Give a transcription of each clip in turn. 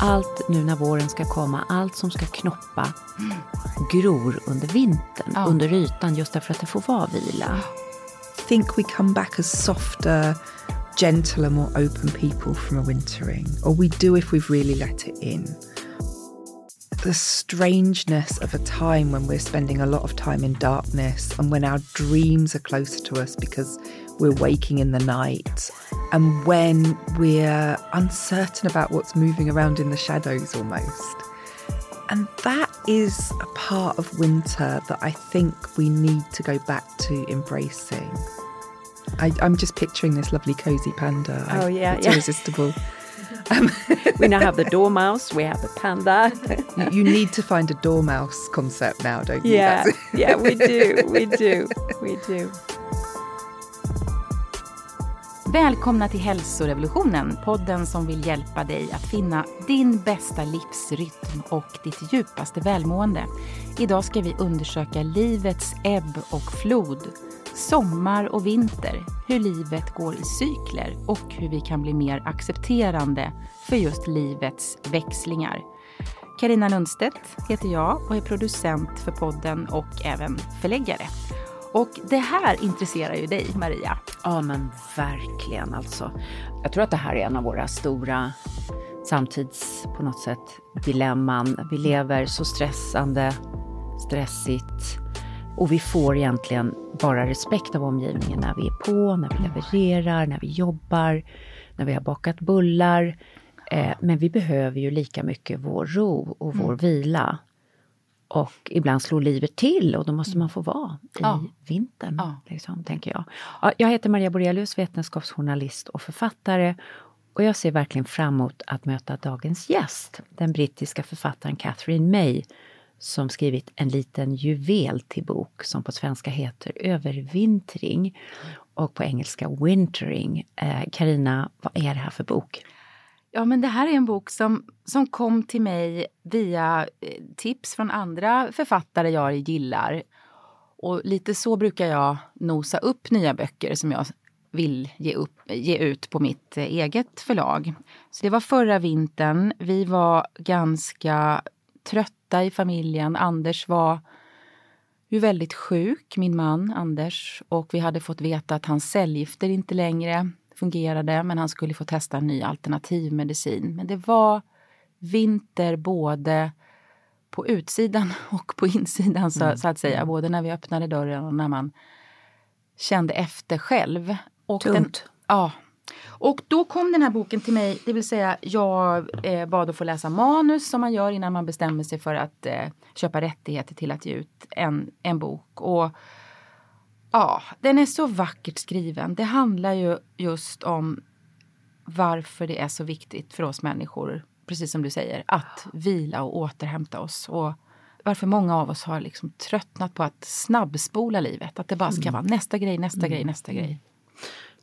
allt nu när våren ska komma, allt som ska knoppa gror under vintern, Ja. under ytan, just därför att det får vara vila. think we come back as softer, gentler, more open people from a wintering, or we do if we've really let it in. The strangeness of a time when we're spending a lot of time in darkness and when our dreams are closer to us because we're waking in the night, and when we're uncertain about what's moving around in the shadows almost. And that is a part of winter that I think we need to go back to embracing. I, I'm just picturing this lovely cozy panda. Oh, yeah, it's yeah. irresistible. Um, we now have the dormouse, we have the panda. you, you need to find a dormouse concept now, don't you? Yeah, yeah, we do, we do, we do. Välkomna till Hälsorevolutionen, podden som vill hjälpa dig att finna din bästa livsrytm och ditt djupaste välmående. Idag ska vi undersöka livets ebb och flod, sommar och vinter, hur livet går i cykler och hur vi kan bli mer accepterande för just livets växlingar. Karina Lundstedt heter jag och är producent för podden och även förläggare. Och det här intresserar ju dig, Maria. Ja, men verkligen alltså. Jag tror att det här är en av våra stora samtids, på något sätt, dilemman. Vi lever så stressande, stressigt och vi får egentligen bara respekt av omgivningen när vi är på, när vi levererar, när vi jobbar, när vi har bakat bullar. Eh, men vi behöver ju lika mycket vår ro och vår vila. Och ibland slår livet till och då måste man få vara i Ja. vintern. Ja. Liksom, tänker jag. Ja, jag heter Maria Borelius, vetenskapsjournalist och författare. Och jag ser verkligen fram emot att möta dagens gäst, den brittiska författaren Catherine May, som skrivit en liten juvel till bok som på svenska heter Övervintring och på engelska Wintering. Karina, vad är det här för bok? Ja, men det här är en bok som, som kom till mig via eh, tips från andra författare jag gillar. Och lite så brukar jag nosa upp nya böcker som jag vill ge, upp, ge ut på mitt eh, eget förlag. Så det var förra vintern. Vi var ganska trötta i familjen. Anders var ju väldigt sjuk, min man Anders. Och vi hade fått veta att hans cellgifter inte längre fungerade men han skulle få testa en ny alternativmedicin. Men det var vinter både på utsidan och på insidan så, så att säga. Både när vi öppnade dörren och när man kände efter själv. Och Den, Tungt. ja. Och då kom den här boken till mig, det vill säga jag eh, bad att få läsa manus som man gör innan man bestämmer sig för att eh, köpa rättigheter till att ge ut en, en bok. Och ja, den är så vackert skriven. Det handlar ju just om varför det är så viktigt för oss människor, precis som du säger, att vila och återhämta oss. Och varför många av oss har liksom tröttnat på att snabbspola livet. Att det bara ska vara nästa grej, nästa grej, nästa grej.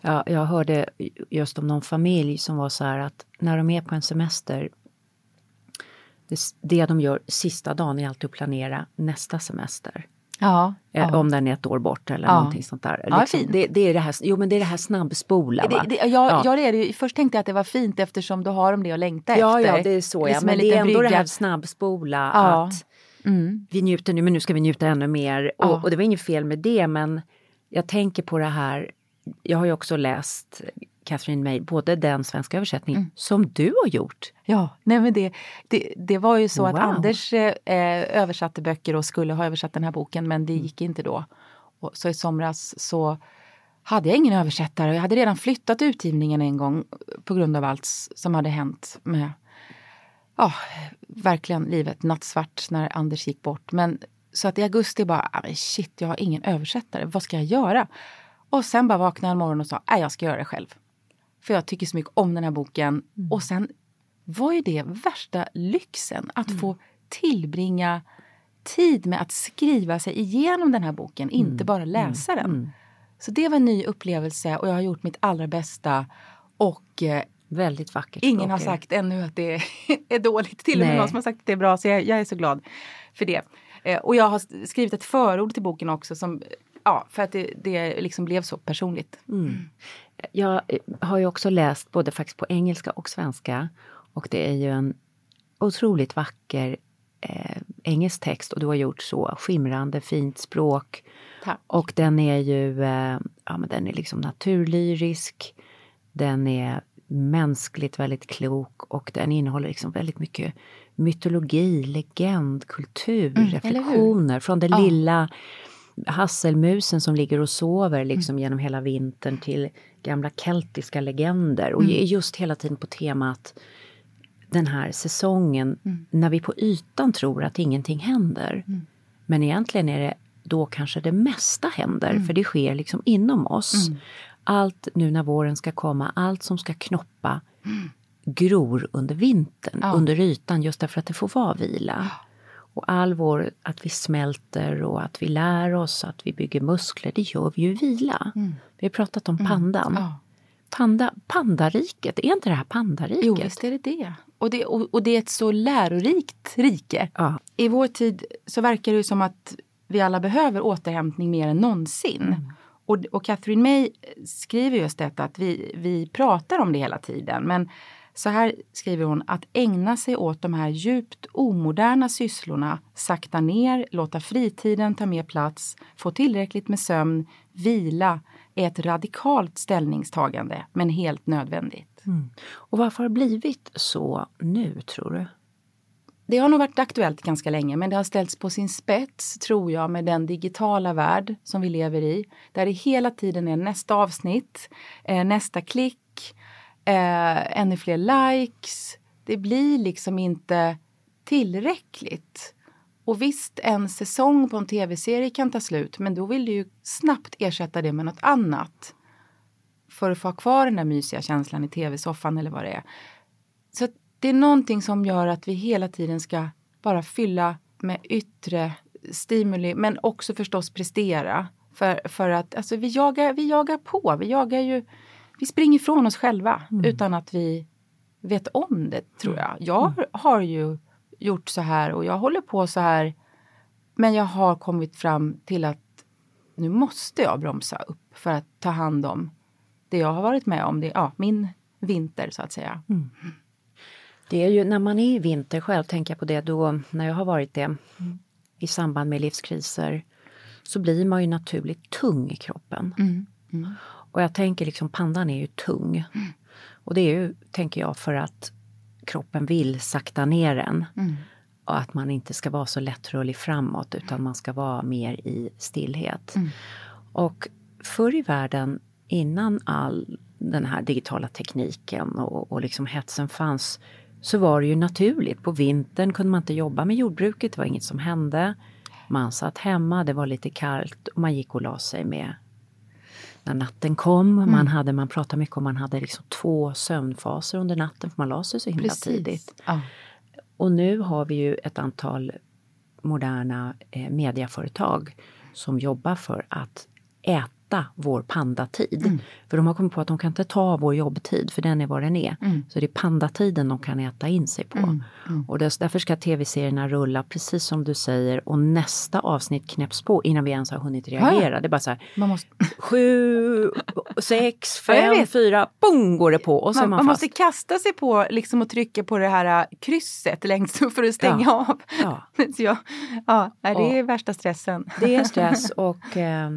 Ja, jag hörde just om någon familj som var så här att när de är på en semester det, det de gör sista dagen är alltid att planera nästa semester. Ja, Eh, ja. Om den är ett år bort eller Ja. någonting sånt där. Ja, Liksom, fint. det, det, är det här, jo men det är det här snabbspola? Det, det, ja, ja. det är det. Först tänkte jag att det var fint eftersom då har de det att längta ja, efter. ja, det är så ja. Men det är ändå det brygga. här snabbspola Ja. att Mm. vi njuter nu men nu ska vi njuta ännu mer. Ja. Och, och det var inget fel med det men jag tänker på det här, jag har ju också läst Catherine May, både den svenska översättningen Mm. som du har gjort. Ja, nej men det, det, det var ju så att Wow. Anders eh, översatte böcker och skulle ha översatt den här boken men det Mm. gick inte då. Och så i somras så hade jag ingen översättare. Jag hade redan flyttat utgivningen en gång på grund av allt som hade hänt med ja, verkligen livet nattsvart när Anders gick bort. Men så att i augusti bara, "Ah, shit, jag har ingen översättare. Vad ska jag göra? Och sen bara vaknade jag en morgon och sa, nej jag ska göra det själv. För jag tycker så mycket om den här boken. Och sen var ju det värsta lyxen att få tillbringa tid med att skriva sig igenom den här boken, inte bara läsa den. Så det var en ny upplevelse och jag har gjort mitt allra bästa. Och eh, Väldigt vackert. ingen språk har är sagt ännu att det är dåligt. Till och med någon som har sagt att det är bra. Så jag, jag är så glad för det. Eh, och jag har skrivit ett förord till boken också som Ja, för att det, det liksom blev så personligt. Jag eh, har ju också läst både faktiskt på engelska och svenska. Och det är ju en otroligt vacker eh, engelsk text och du har gjort så skimrande fint språk. Tack. Och den är ju eh, ja, men den är liksom naturlyrisk. Den är mänskligt väldigt klok och den innehåller liksom väldigt mycket mytologi, legend, kultur, Mm, reflektioner från den Ja. lilla hasselmusen som ligger och sover Mm. liksom genom hela vintern till gamla keltiska legender och Mm. just hela tiden på temat den här säsongen Mm. när vi på ytan tror att ingenting händer. Men egentligen är det då kanske det mesta händer, Mm. för det sker liksom inom oss. Allt nu när våren ska komma, allt som ska knoppa gror under vintern, Ja. under ytan, just därför att det får vara vila. Och all vår, att vi smälter och att vi lär oss, att vi bygger muskler, det gör vi ju i vila. Vi har pratat om pandan. Ja. Panda, pandariket, är inte det här pandariket? Jo, visst är det det. Och, det och, och det är ett så lärorikt rike. Ja. I vår tid så verkar det som att vi alla behöver återhämtning mer än någonsin. Och, och Catherine May skriver just detta att vi, vi pratar om det hela tiden. Men så här skriver hon att ägna sig åt de här djupt omoderna sysslorna, sakta ner, låta fritiden ta mer plats, få tillräckligt med sömn, vila är ett radikalt ställningstagande men helt nödvändigt. Och varför har det blivit så nu, tror du? Det har nog varit aktuellt ganska länge men det har ställts på sin spets tror jag med den digitala värld som vi lever i. Där det hela tiden är nästa avsnitt, eh, nästa klick, eh, ännu fler likes. Det blir liksom inte tillräckligt. Och visst, en säsong på en tv-serie kan ta slut men då vill du ju snabbt ersätta det med något annat. För att få ha kvar den där mysiga känslan i tv-soffan eller vad det är. Så det är någonting som gör att vi hela tiden ska bara fylla med yttre stimuli men också förstås prestera. För, för att alltså, vi, jagar, vi jagar på, vi jagar ju, vi springer ifrån oss själva utan att vi vet om det tror jag. Jag har ju gjort så här och jag håller på så här men jag har kommit fram till att nu måste jag bromsa upp för att ta hand om det jag har varit med om, det, ja, min vinter så att säga. Det är ju när man är i vinter själv, tänker jag på det då, när jag har varit det i samband med livskriser, så blir man ju naturligt tung i kroppen. Och jag tänker liksom, pandan är ju tung. Och det är ju, tänker jag, för att kroppen vill sakta ner en. Och att man inte ska vara så lättrörlig framåt utan man ska vara mer i stillhet. Och förr i världen, innan all den här digitala tekniken och, och liksom hetsen fanns, så var det ju naturligt. På vintern kunde man inte jobba med jordbruket, det var inget som hände. Man satt hemma, det var lite kallt och man gick och la sig med när natten kom. Man, hade, man pratade mycket om man hade liksom två sömnfaser under natten för man la sig så himla tidigt. Ja. Och nu har vi ju ett antal moderna eh, mediaföretag som jobbar för att äta vår pandatid. För de har kommit på att de kan inte ta vår jobbtid, för den är vad den är. Så det är pandatiden de kan äta in sig på. Och dess, därför ska tv-serierna rulla precis som du säger och nästa avsnitt knäpps på innan vi ens har hunnit reagera. Det är bara så här, Man, måste, sju, sex, Ja, fem, fyra, boom går det på och så man, man, man måste kasta sig på liksom och trycka på det här äh, krysset längst upp för att stänga Ja. av. Ja. Ja, det är värsta stressen. Det är stress och eh,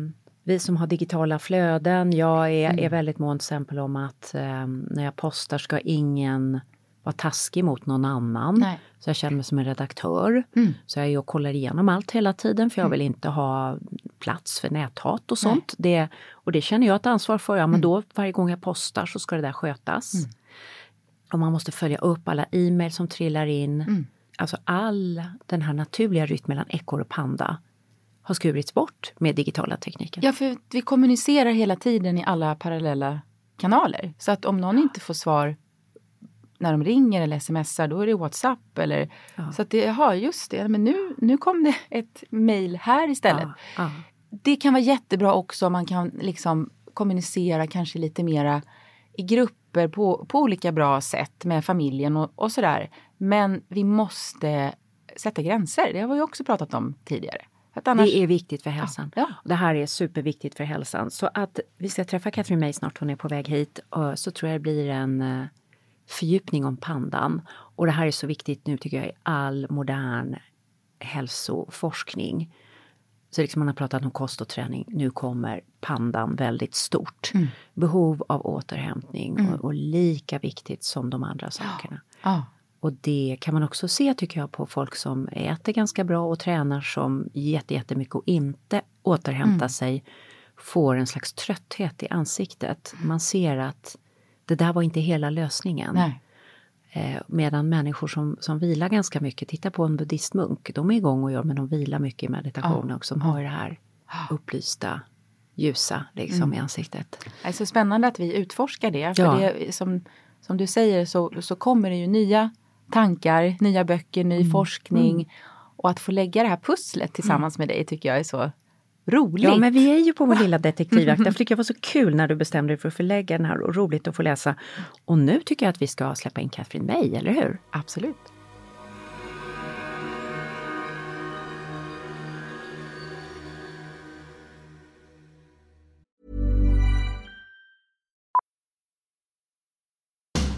vi som har digitala flöden, jag är, Mm. är väldigt mån till exempel om att eh, när jag postar ska ingen vara taskig mot någon annan. Nej. Så jag känner mig som en redaktör. Mm. Så jag är och kollar igenom allt hela tiden för jag vill inte ha plats för näthat och sånt. Det, och det känner jag ett ansvar för. Ja, Mm. men då varje gång jag postar så ska det där skötas. Och man måste följa upp alla e-mail som trillar in. Mm. Alltså all den här naturliga rytm mellan ekorre och panda har skurits bort med digitala tekniker. Ja, för vi kommunicerar hela tiden i alla parallella kanaler. Så att om någon inte får svar när de ringer eller smsar, då är det WhatsApp eller Ja. så att det, jaha, just det, men nu, nu kom det ett mejl här istället. Ja, ja. Det kan vara jättebra också om man kan liksom kommunicera kanske lite mera i grupper på, på olika bra sätt med familjen och, och sådär. Men vi måste sätta gränser, det har vi också pratat om tidigare. Annars, Det är viktigt för hälsan. Ja. Det här är superviktigt för hälsan. Så att vi ska träffa Catherine May snart, hon är på väg hit. Och så tror jag det blir en eh, fördjupning om pandan. Och det här är så viktigt nu tycker jag i all modern hälsoforskning. Så liksom man har pratat om kost och träning, nu kommer pandan väldigt stort. Mm. Behov av återhämtning mm. och, och, lika viktigt som de andra sakerna. Ja. Och det kan man också se tycker jag på folk som äter ganska bra och tränar som jättemycket och inte återhämtar mm. sig. Får en slags trötthet i ansiktet. Man ser att det där var inte hela lösningen. Nej. Eh, medan människor som, som vilar ganska mycket, titta på en buddhistmunk, de är igång och gör men de vilar mycket i meditation ja. också. De har det här upplysta, ljusa liksom mm. i ansiktet. Det är så spännande att vi utforskar det. För ja. det som, som du säger så, så kommer det ju nya tankar, nya böcker, ny mm. forskning. Mm. Och att få lägga det här pusslet tillsammans mm. med dig tycker jag är så roligt. Ja, men vi är ju på vår lilla detektivjakt. Jag tycker det var så kul när du bestämde dig för att förlägga den här och roligt att få läsa. Och nu tycker jag att vi ska släppa in Katrin May, eller hur? Absolut.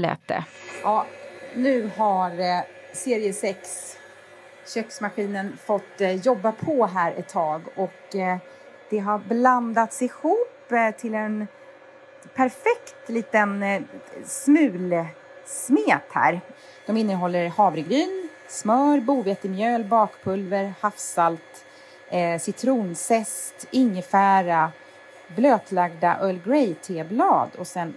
lät det. Ja, nu har eh, serie 6 köksmaskinen fått eh, jobba på här ett tag och eh, det har blandats ihop eh, till en perfekt liten eh, smulsmet här. De innehåller havregryn, smör, bovetemjöl, bakpulver, havssalt, eh, citronzest, ingefära, blötlagda Earl Grey-teblad och sen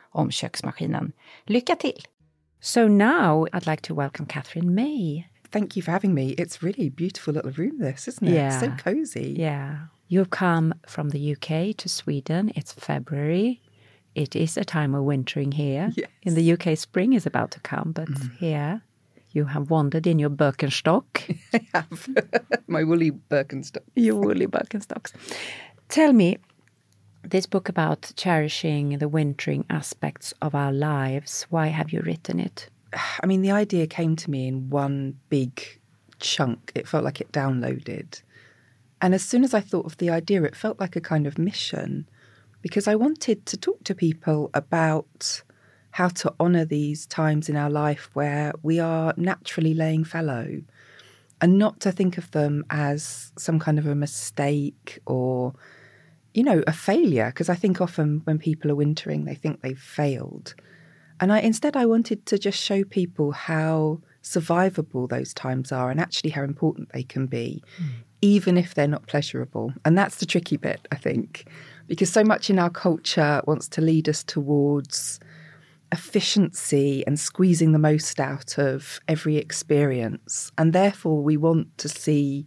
om köksmaskinen. Lycka till! So now I'd like to welcome Katherine May. Thank you for having me. It's really a beautiful little room this, isn't it? Yeah. So cozy. Yeah. You've come from the UK to Sweden. It's February. It is a time of wintering here. Yes. In the UK, spring is about to come, but mm. here you have wandered in your Birkenstock. I have. My woolly Birkenstock. Your woolly Birkenstocks. Tell me, this book about cherishing the wintering aspects of our lives, why have you written it? I mean, the idea came to me in one big chunk. It felt like it downloaded. And as soon as I thought of the idea, it felt like a kind of mission because I wanted to talk to people about how to honour these times in our life where we are naturally laying fallow and not to think of them as some kind of a mistake or you know, a failure because I think often when people are wintering, they think they've failed. And I instead I wanted to just show people how survivable those times are and actually how important they can be, mm. even if they're not pleasurable. And that's the tricky bit, I think, because so much in our culture wants to lead us towards efficiency and squeezing the most out of every experience. And therefore, we want to see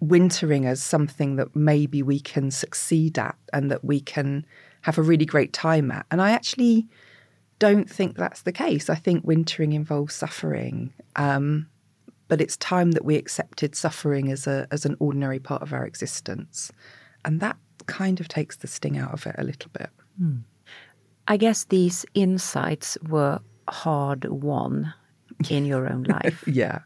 wintering as something that maybe we can succeed at and that we can have a really great time at. And I actually don't think that's the case. I think wintering involves suffering. Um, but it's time that we accepted suffering as a as an ordinary part of our existence. And that kind of takes the sting out of it a little bit. Mm. I guess these insights were hard won in your own life. yeah.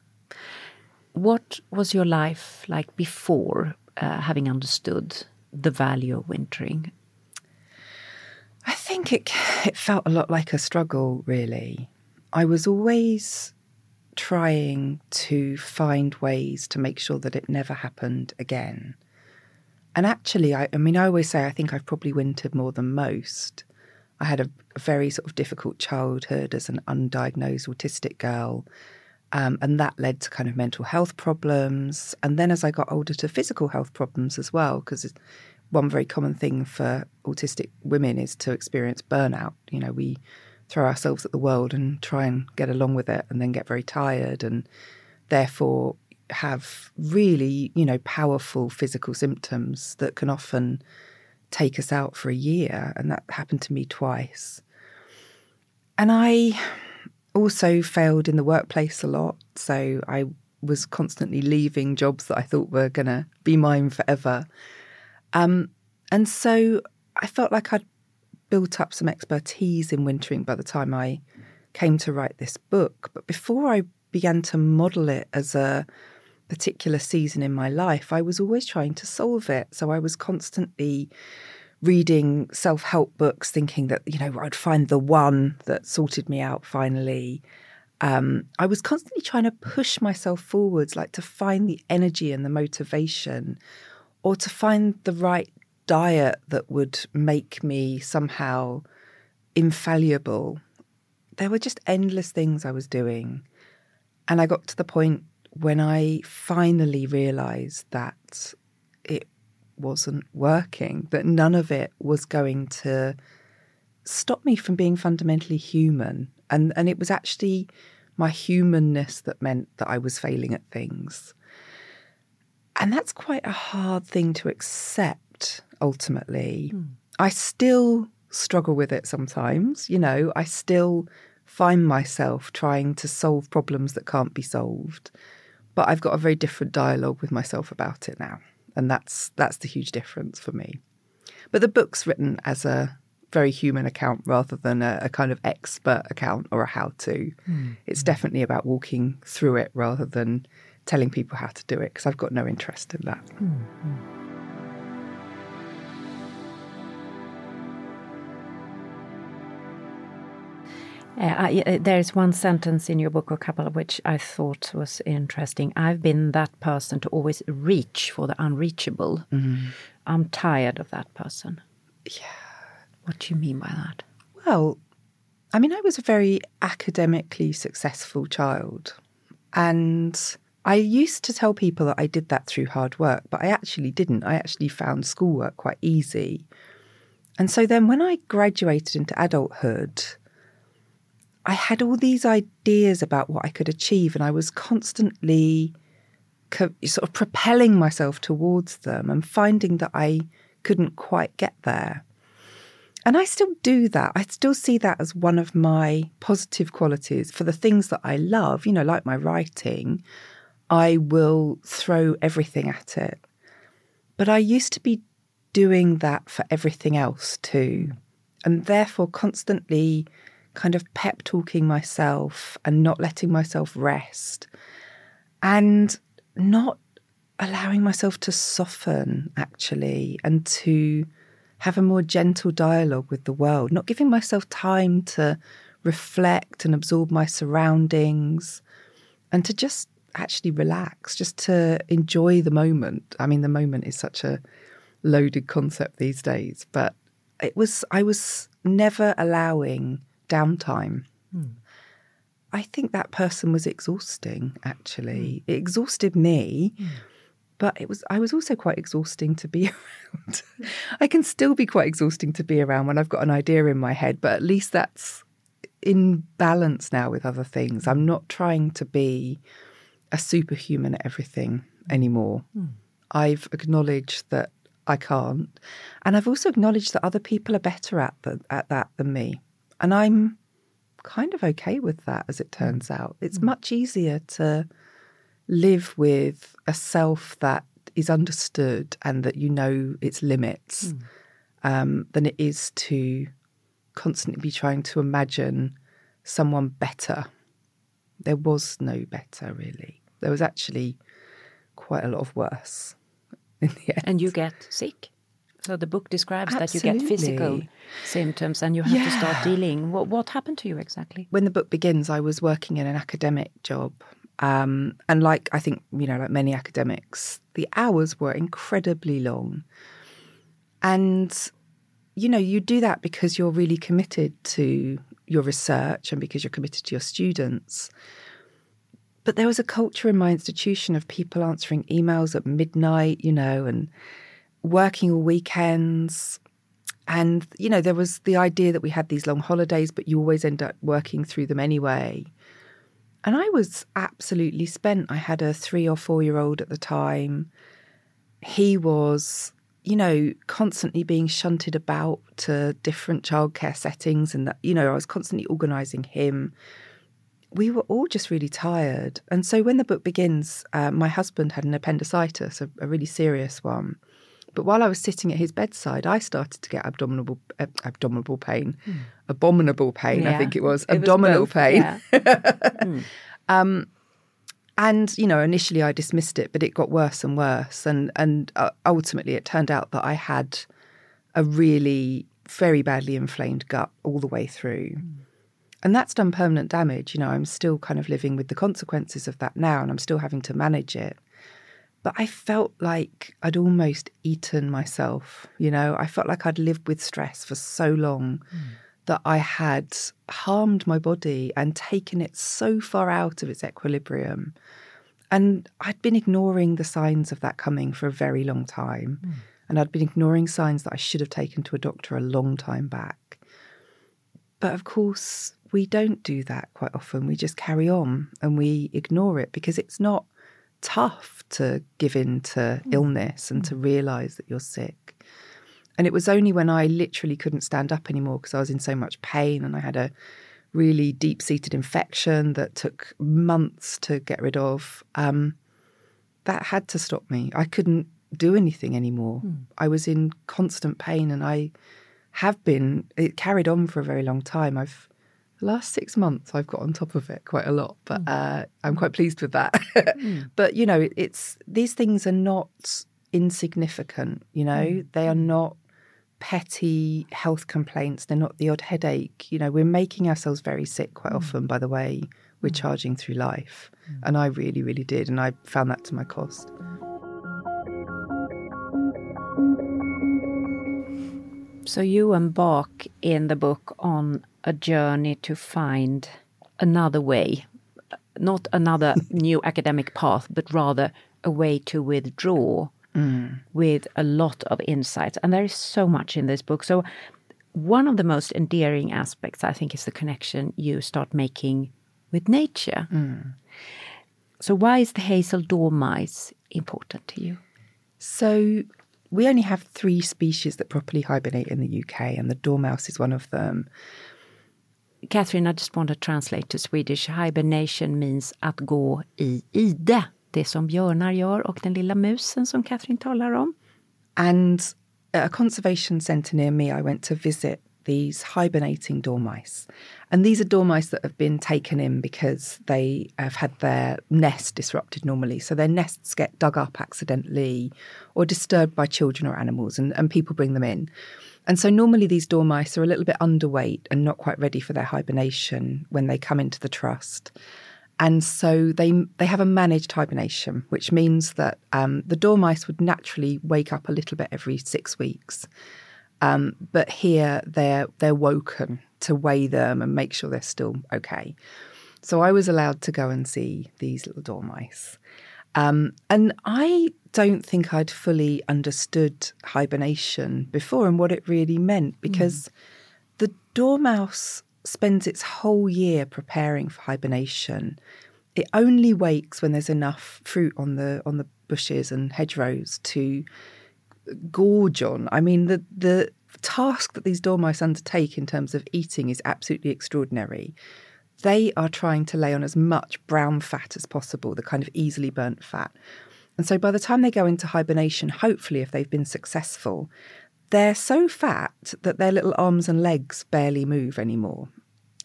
What was your life like before uh, having understood the value of wintering? I think it it felt a lot like a struggle. Really, I was always trying to find ways to make sure that it never happened again. And actually, I, I mean, I always say I think I've probably wintered more than most. I had a, a very sort of difficult childhood as an undiagnosed autistic girl um, and that led to kind of mental health problems. And then as I got older, to physical health problems as well, because one very common thing for autistic women is to experience burnout. You know, we throw ourselves at the world and try and get along with it and then get very tired and therefore have really, you know, powerful physical symptoms that can often take us out for a year. And that happened to me twice. And I also failed in the workplace a lot. So I was constantly leaving jobs that I thought were going to be mine forever. Um, and so I felt like I'd built up some expertise in wintering by the time I came to write this book. But before I began to model it as a particular season in my life, I was always trying to solve it. So I was constantly reading self help books, thinking that, you know, I'd find the one that sorted me out finally. Um, I was constantly trying to push myself forwards, like to find the energy and the motivation, or to find the right diet that would make me somehow infallible. There were just endless things I was doing. And I got to the point when I finally realized that wasn't working, that none of it was going to stop me from being fundamentally human. And, and it was actually my humanness that meant that I was failing at things. And that's quite a hard thing to accept ultimately. Mm. I still struggle with it sometimes. You know, I still find myself trying to solve problems that can't be solved. But I've got a very different dialogue with myself about it now. And that's that's the huge difference for me. But the book's written as a very human account rather than a, a kind of expert account or a how-to. Mm. It's definitely about walking through it rather than telling people how to do it because I've got no interest in that. Mm-hmm. Uh, I, uh, there's one sentence in your book, a couple of which I thought was interesting. I've been that person to always reach for the unreachable. Mm. I'm tired of that person. Yeah. What do you mean by that? Well, I mean, I was a very academically successful child. And I used to tell people that I did that through hard work, but I actually didn't. I actually found schoolwork quite easy. And so then when I graduated into adulthood, I had all these ideas about what I could achieve, and I was constantly co- sort of propelling myself towards them and finding that I couldn't quite get there. And I still do that. I still see that as one of my positive qualities for the things that I love, you know, like my writing. I will throw everything at it. But I used to be doing that for everything else too. And therefore, constantly kind of pep talking myself and not letting myself rest and not allowing myself to soften actually and to have a more gentle dialogue with the world, not giving myself time to reflect and absorb my surroundings and to just actually relax, just to enjoy the moment. I mean, the moment is such a loaded concept these days, but it was, I was never allowing downtime. Hmm. I think that person was exhausting, actually. Hmm. It exhausted me. Hmm. But it was I was also quite exhausting to be around. I can still be quite exhausting to be around when I've got an idea in my head, but at least that's in balance now with other things. I'm not trying to be a superhuman at everything anymore. Mm. I've acknowledged that I can't, and I've also acknowledged that other people are better at the, at that than me. And I'm kind of okay with that, as it turns out. It's mm. much easier to live with a self that is understood and that you know its limits mm. um, than it is to constantly be trying to imagine someone better. There was no better, really. There was actually quite a lot of worse in the end. And you get sick? So the book describes Absolutely. that you get physical symptoms and you have yeah. to start dealing. What, what happened to you exactly? When the book begins, I was working in an academic job. Um, and like I think, you know, like many academics, the hours were incredibly long. And, you know, you do that because you're really committed to your research and because you're committed to your students. But there was a culture in my institution of people answering emails at midnight, you know, and working all weekends. And, you know, there was the idea that we had these long holidays, but you always end up working through them anyway. And I was absolutely spent. I had a three or four year old at the time. He was, you know, constantly being shunted about to different childcare settings. And that, you know, I was constantly organising him. We were all just really tired. And so when the book begins, uh, my husband had an appendicitis, a, a really serious one. But while I was sitting at his bedside, I started to get abdominal uh, abdominal pain, mm. abominable pain. Yeah. I think it was it abdominal was pain. Yeah. mm. um, and you know, initially I dismissed it, but it got worse and worse, and and uh, ultimately it turned out that I had a really very badly inflamed gut all the way through. Mm. And that's done permanent damage. You know, I'm still kind of living with the consequences of that now, and I'm still having to manage it. But I felt like I'd almost eaten myself. You know, I felt like I'd lived with stress for so long mm. that I had harmed my body and taken it so far out of its equilibrium. And I'd been ignoring the signs of that coming for a very long time. Mm. And I'd been ignoring signs that I should have taken to a doctor a long time back. But of course, we don't do that quite often. We just carry on and we ignore it because it's not tough to give in to mm. illness and to mm. realize that you're sick. And it was only when I literally couldn't stand up anymore because I was in so much pain and I had a really deep seated infection that took months to get rid of. Um, that had to stop me. I couldn't do anything anymore. I was in constant pain and I have been, it carried on for a very long time. I've, last six months, I've got on top of it quite a lot, but hmm. uh, I'm quite pleased with that. Hmm. But, you know, it, it's, these things are not insignificant, you know, hmm. they are not petty health complaints. They're not the odd headache. You know, we're making ourselves very sick quite often by the way we're charging through life. And I really, really did. And I found that to my cost. So you embark in the book on a journey to find another way, not another new academic path, but rather a way to withdraw mm. with a lot of insights. And there is so much in this book. So one of the most endearing aspects, I think, is the connection you start making with nature. Mm. So why is the hazel dormice important to you? So we only have three species that properly hibernate in the UK, and the dormouse is one of them. Katherine, I just want to translate to Swedish. Hibernation means att gå i ide. Det som björnar gör och den lilla musen som Katherine talar om. And a conservation centre near me, I went to visit these hibernating dormice. And these are dormice that have been taken in because they have had their nest disrupted normally. So their nests get dug up accidentally or disturbed by children or animals, and, and people bring them in. And so normally these dormice are a little bit underweight and not quite ready for their hibernation when they come into the trust. And so they they have a managed hibernation, which means that um, the dormice would naturally wake up a little bit every six weeks. Um, but here they're they're woken to weigh them and make sure they're still okay. So I was allowed to go and see these little dormice. Um, and I don't think I'd fully understood hibernation before and what it really meant because the dormouse spends its whole year preparing for hibernation. It only wakes when there's enough fruit on the on the bushes and hedgerows to gorge on. I mean, the the task that these dormice undertake in terms of eating is absolutely extraordinary. They are trying to lay on as much brown fat as possible, the kind of easily burnt fat. And so by the time they go into hibernation, hopefully, if they've been successful, they're so fat that their little arms and legs barely move anymore.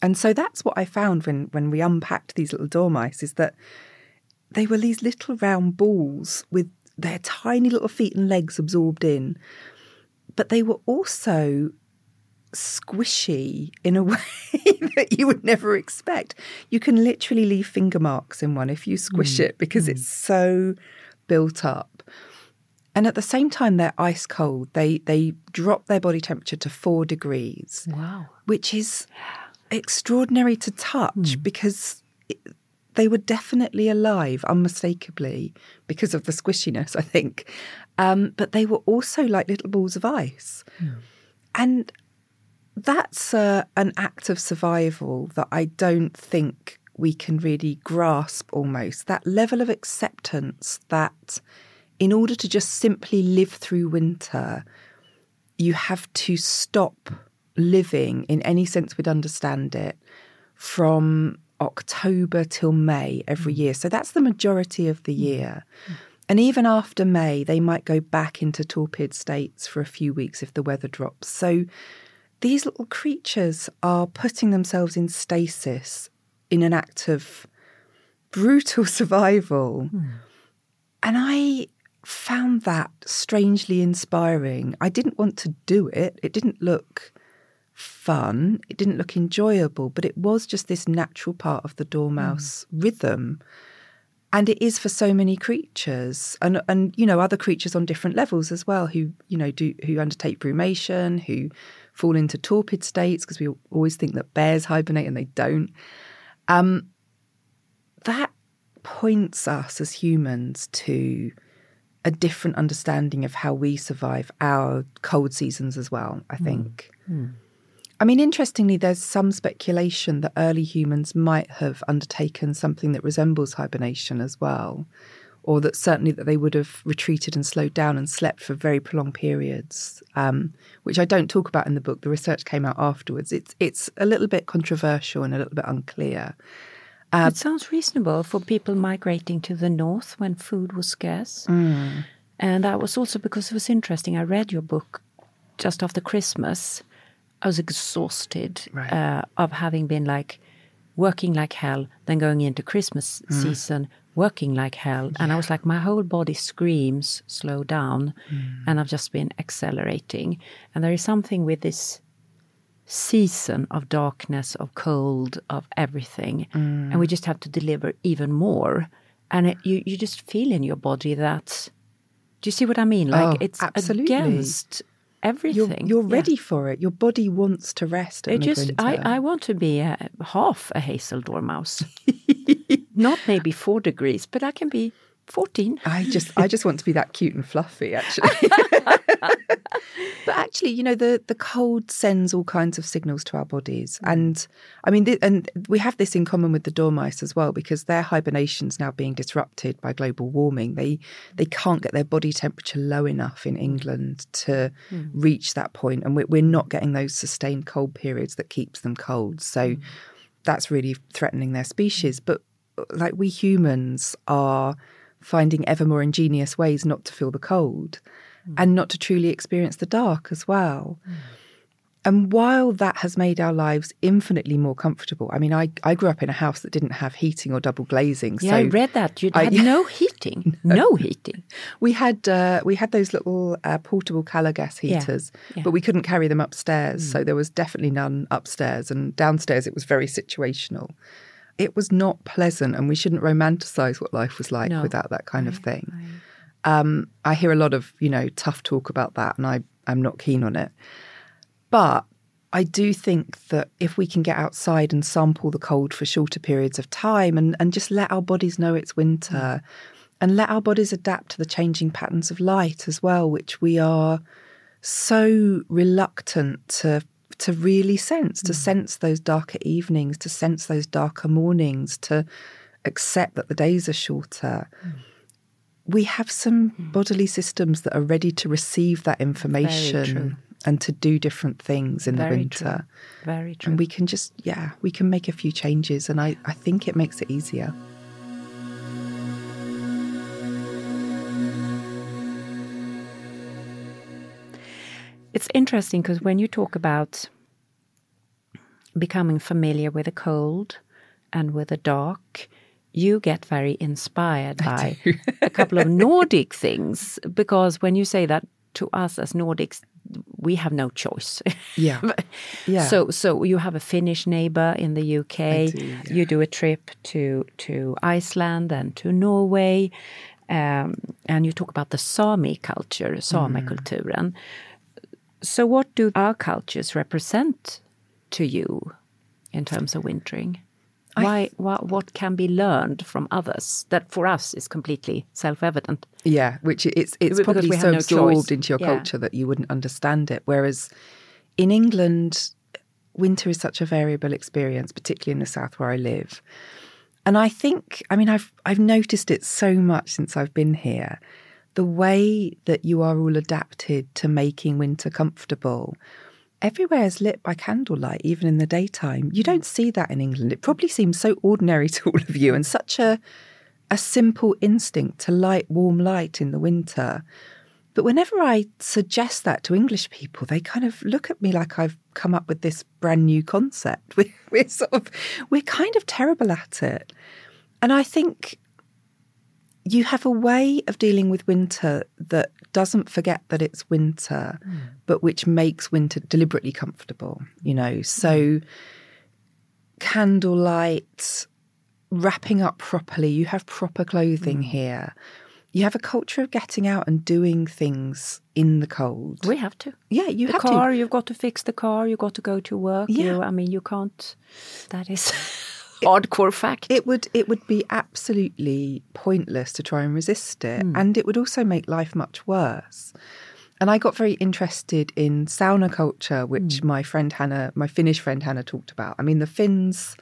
And so that's what I found when, when we unpacked these little dormice is that they were these little round balls with their tiny little feet and legs absorbed in. But they were also squishy in a way that you would never expect. You can literally leave finger marks in one if you squish mm, it because mm. it's so built up. And at the same time, they're ice cold. They they drop their body temperature to four degrees, Wow. which is extraordinary to touch mm. because it, they were definitely alive, unmistakably, because of the squishiness, I think. Um, but they were also like little balls of ice. And that's uh, an act of survival that I don't think we can really grasp almost. That level of acceptance that in order to just simply live through winter, you have to stop living in any sense we'd understand it from October till May every mm. year. So that's the majority of the mm. year. Mm. And even after May, they might go back into torpid states for a few weeks if the weather drops. So these little creatures are putting themselves in stasis in an act of brutal survival. Hmm. And I found that strangely inspiring. I didn't want to do it, it didn't look fun, it didn't look enjoyable, but it was just this natural part of the dormouse mm. rhythm. And it is for so many creatures, and and you know other creatures on different levels as well, who you know do who undertake brumation, who fall into torpid states because we always think that bears hibernate and they don't. Um, that points us as humans to a different understanding of how we survive our cold seasons as well, I mm. think. Mm. I mean, interestingly, there's some speculation that early humans might have undertaken something that resembles hibernation as well, or that certainly that they would have retreated and slowed down and slept for very prolonged periods, um, which I don't talk about in the book. The research came out afterwards. It's it's a little bit controversial and a little bit unclear. it sounds reasonable for people migrating to the north when food was scarce. And that was also because it was interesting. I read your book just after Christmas. I was exhausted Right. uh, of having been like working like hell, then going into Christmas Mm. season, working like hell. And I was like, my whole body screams, slow down. Mm. And I've just been accelerating. And there is something with this season of darkness, of cold, of everything. And we just have to deliver even more. And it, you, you just feel in your body that. Do you see what I mean? Like Oh, it's absolutely. against everything. you're Yeah. ready for it. Your body wants to rest. It just, I. I want to be a, half a hazel dormouse. Not maybe four degrees, but I can be 14. I just I just want to be that cute and fluffy actually. but actually, you know, the the cold sends all kinds of signals to our bodies. Mm. And I mean th- and we have this in common with the dormice as well because their hibernation's now being disrupted by global warming. They they can't get their body temperature low enough in England to mm. reach that point and we're, we're not getting those sustained cold periods that keeps them cold. So mm. that's really threatening their species. But like we humans are finding ever more ingenious ways not to feel the cold and not to truly experience the dark as well. And while that has made our lives infinitely more comfortable, I mean, I, I grew up in a house that didn't have heating or double glazing. Yeah, so I read that. You had no heating. No heating. we had uh, we had those little uh, portable calor gas heaters, yeah. but we couldn't carry them upstairs. So there was definitely none upstairs, and downstairs it was very situational. It was not pleasant, and we shouldn't romanticize what life was like No. without that kind of thing. Um, I hear a lot of you know tough talk about that, and I I'm not keen on it. But I do think that if we can get outside and sample the cold for shorter periods of time and, and just let our bodies know it's winter and let our bodies adapt to the changing patterns of light as well, which we are so reluctant to to really sense, to mm. sense those darker evenings, to sense those darker mornings, to accept that the days are shorter. Mm. We have some mm. bodily systems that are ready to receive that information and to do different things in the winter. true. Very true. And we can just, yeah, we can make a few changes. And I, I think it makes it easier. It's interesting because when you talk about becoming familiar with the cold and with the dark, you get very inspired by a couple of Nordic things. Because when you say that to us as Nordics, we have no choice. Yeah. Yeah. So, so you have a Finnish neighbor in the UK. do, yeah. You do a trip to to Iceland and to Norway, um, and you talk about the Sami culture, Mm. So, what do our cultures represent to you in terms of wintering? Why, why, what can be learned from others that for us is completely self-evident? Yeah, which it- it's it's Because probably so no absorbed choice. into your Yeah. culture that you wouldn't understand it. Whereas in England, winter is such a variable experience, particularly in the south where I live. And I think, I mean, I've I've noticed it so much since I've been here. The way that you are all adapted to making winter comfortable. Everywhere is lit by candlelight, even in the daytime. You don't see that in England. It probably seems so ordinary to all of you and such a a simple instinct to light warm light in the winter. But whenever I suggest that to English people, they kind of look at me like I've come up with this brand new concept. We're, we're sort of, we're kind of terrible at it. And I think you have a way of dealing with winter that doesn't forget that it's winter, hmm. but which makes winter deliberately comfortable, you know. So, hmm. candlelight, wrapping up properly, you have proper clothing hmm. here. You have a culture of getting out and doing things in the cold. We have to. yeah, you the have car, to. you've got to fix the car, you've got to go to work. Yeah. You, I mean, you can't. That is hardcore fact. It would it would be absolutely pointless to try and resist it, Hmm. and it would also make life much worse. And I got very interested in sauna culture, which Hmm. my friend Hannah, my Finnish friend Hannah, talked about. I mean, the Finns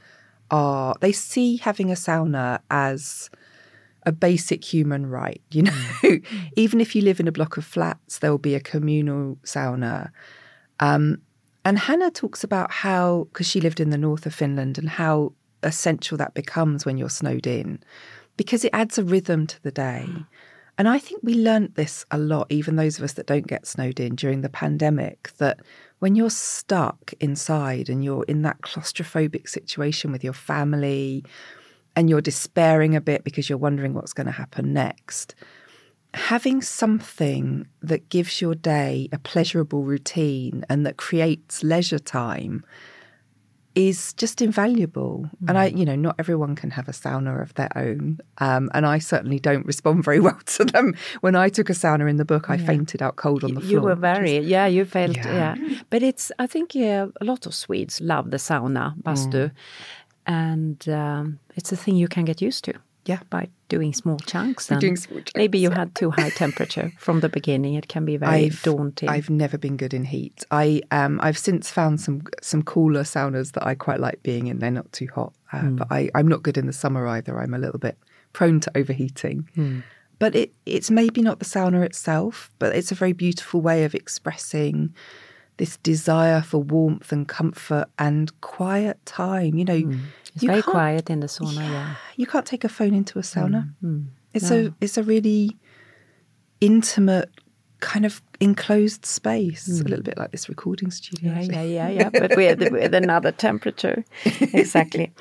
are they see having a sauna as a basic human right. You know, Hmm. even if you live in a block of flats, there will be a communal sauna. Um, and Hannah talks about how, because she lived in the north of Finland, and how essential that becomes when you're snowed in, because it adds a rhythm to the day. Mm. And I think we learnt this a lot, even those of us that don't get snowed in during the pandemic, that when you're stuck inside and you're in that claustrophobic situation with your family and you're despairing a bit because you're wondering what's going to happen next, having something that gives your day a pleasurable routine and that creates leisure time is just invaluable. Mm. And I, you know, not everyone can have a sauna of their own. Um, and I certainly don't respond very well to them. When I took a sauna in the book, I yeah. fainted out cold on the floor. You were very, yeah, you felt, yeah. yeah. But it's, I think yeah, a lot of Swedes love the sauna, bastu. Mm. And um, it's a thing you can get used to yeah, by doing small chunks. And doing small chunks. Maybe you had too high temperature from the beginning. It can be very I've, daunting. I've never been good in heat. I um, I've since found some some cooler saunas that I quite like being in. They're not too hot, uh, mm. but I, I'm not good in the summer either. I'm a little bit prone to overheating. Mm. But it it's maybe not the sauna itself, but it's a very beautiful way of expressing this desire for warmth and comfort and quiet time. You know, mm. It's very quiet in the sauna. Yeah, yeah, you can't take a phone into a sauna. Mm. Mm. It's no. a it's a really intimate kind of enclosed space, a little mm. bit like this recording studio. Yeah, yeah, yeah, yeah. but with with another temperature, exactly.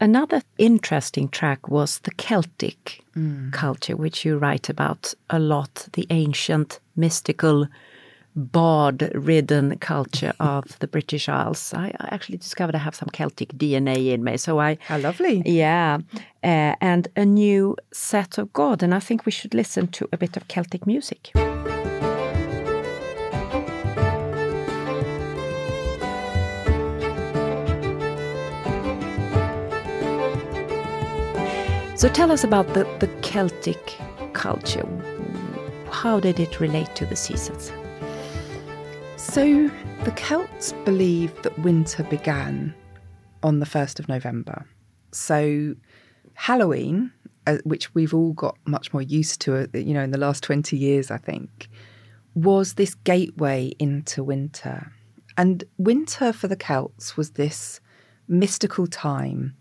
Another interesting track was the Celtic mm. culture, which you write about a lot. The ancient mystical bard ridden culture of the British Isles. I actually discovered I have some Celtic DNA in me. So I. How lovely. Yeah. Uh, and a new set of God. And I think we should listen to a bit of Celtic music. So tell us about the, the Celtic culture. How did it relate to the seasons? So the Celts believed that winter began on the 1st of November. So Halloween, uh, which we've all got much more used to, uh, you know, in the last 20 years, I think, was this gateway into winter. And winter for the Celts was this mystical time.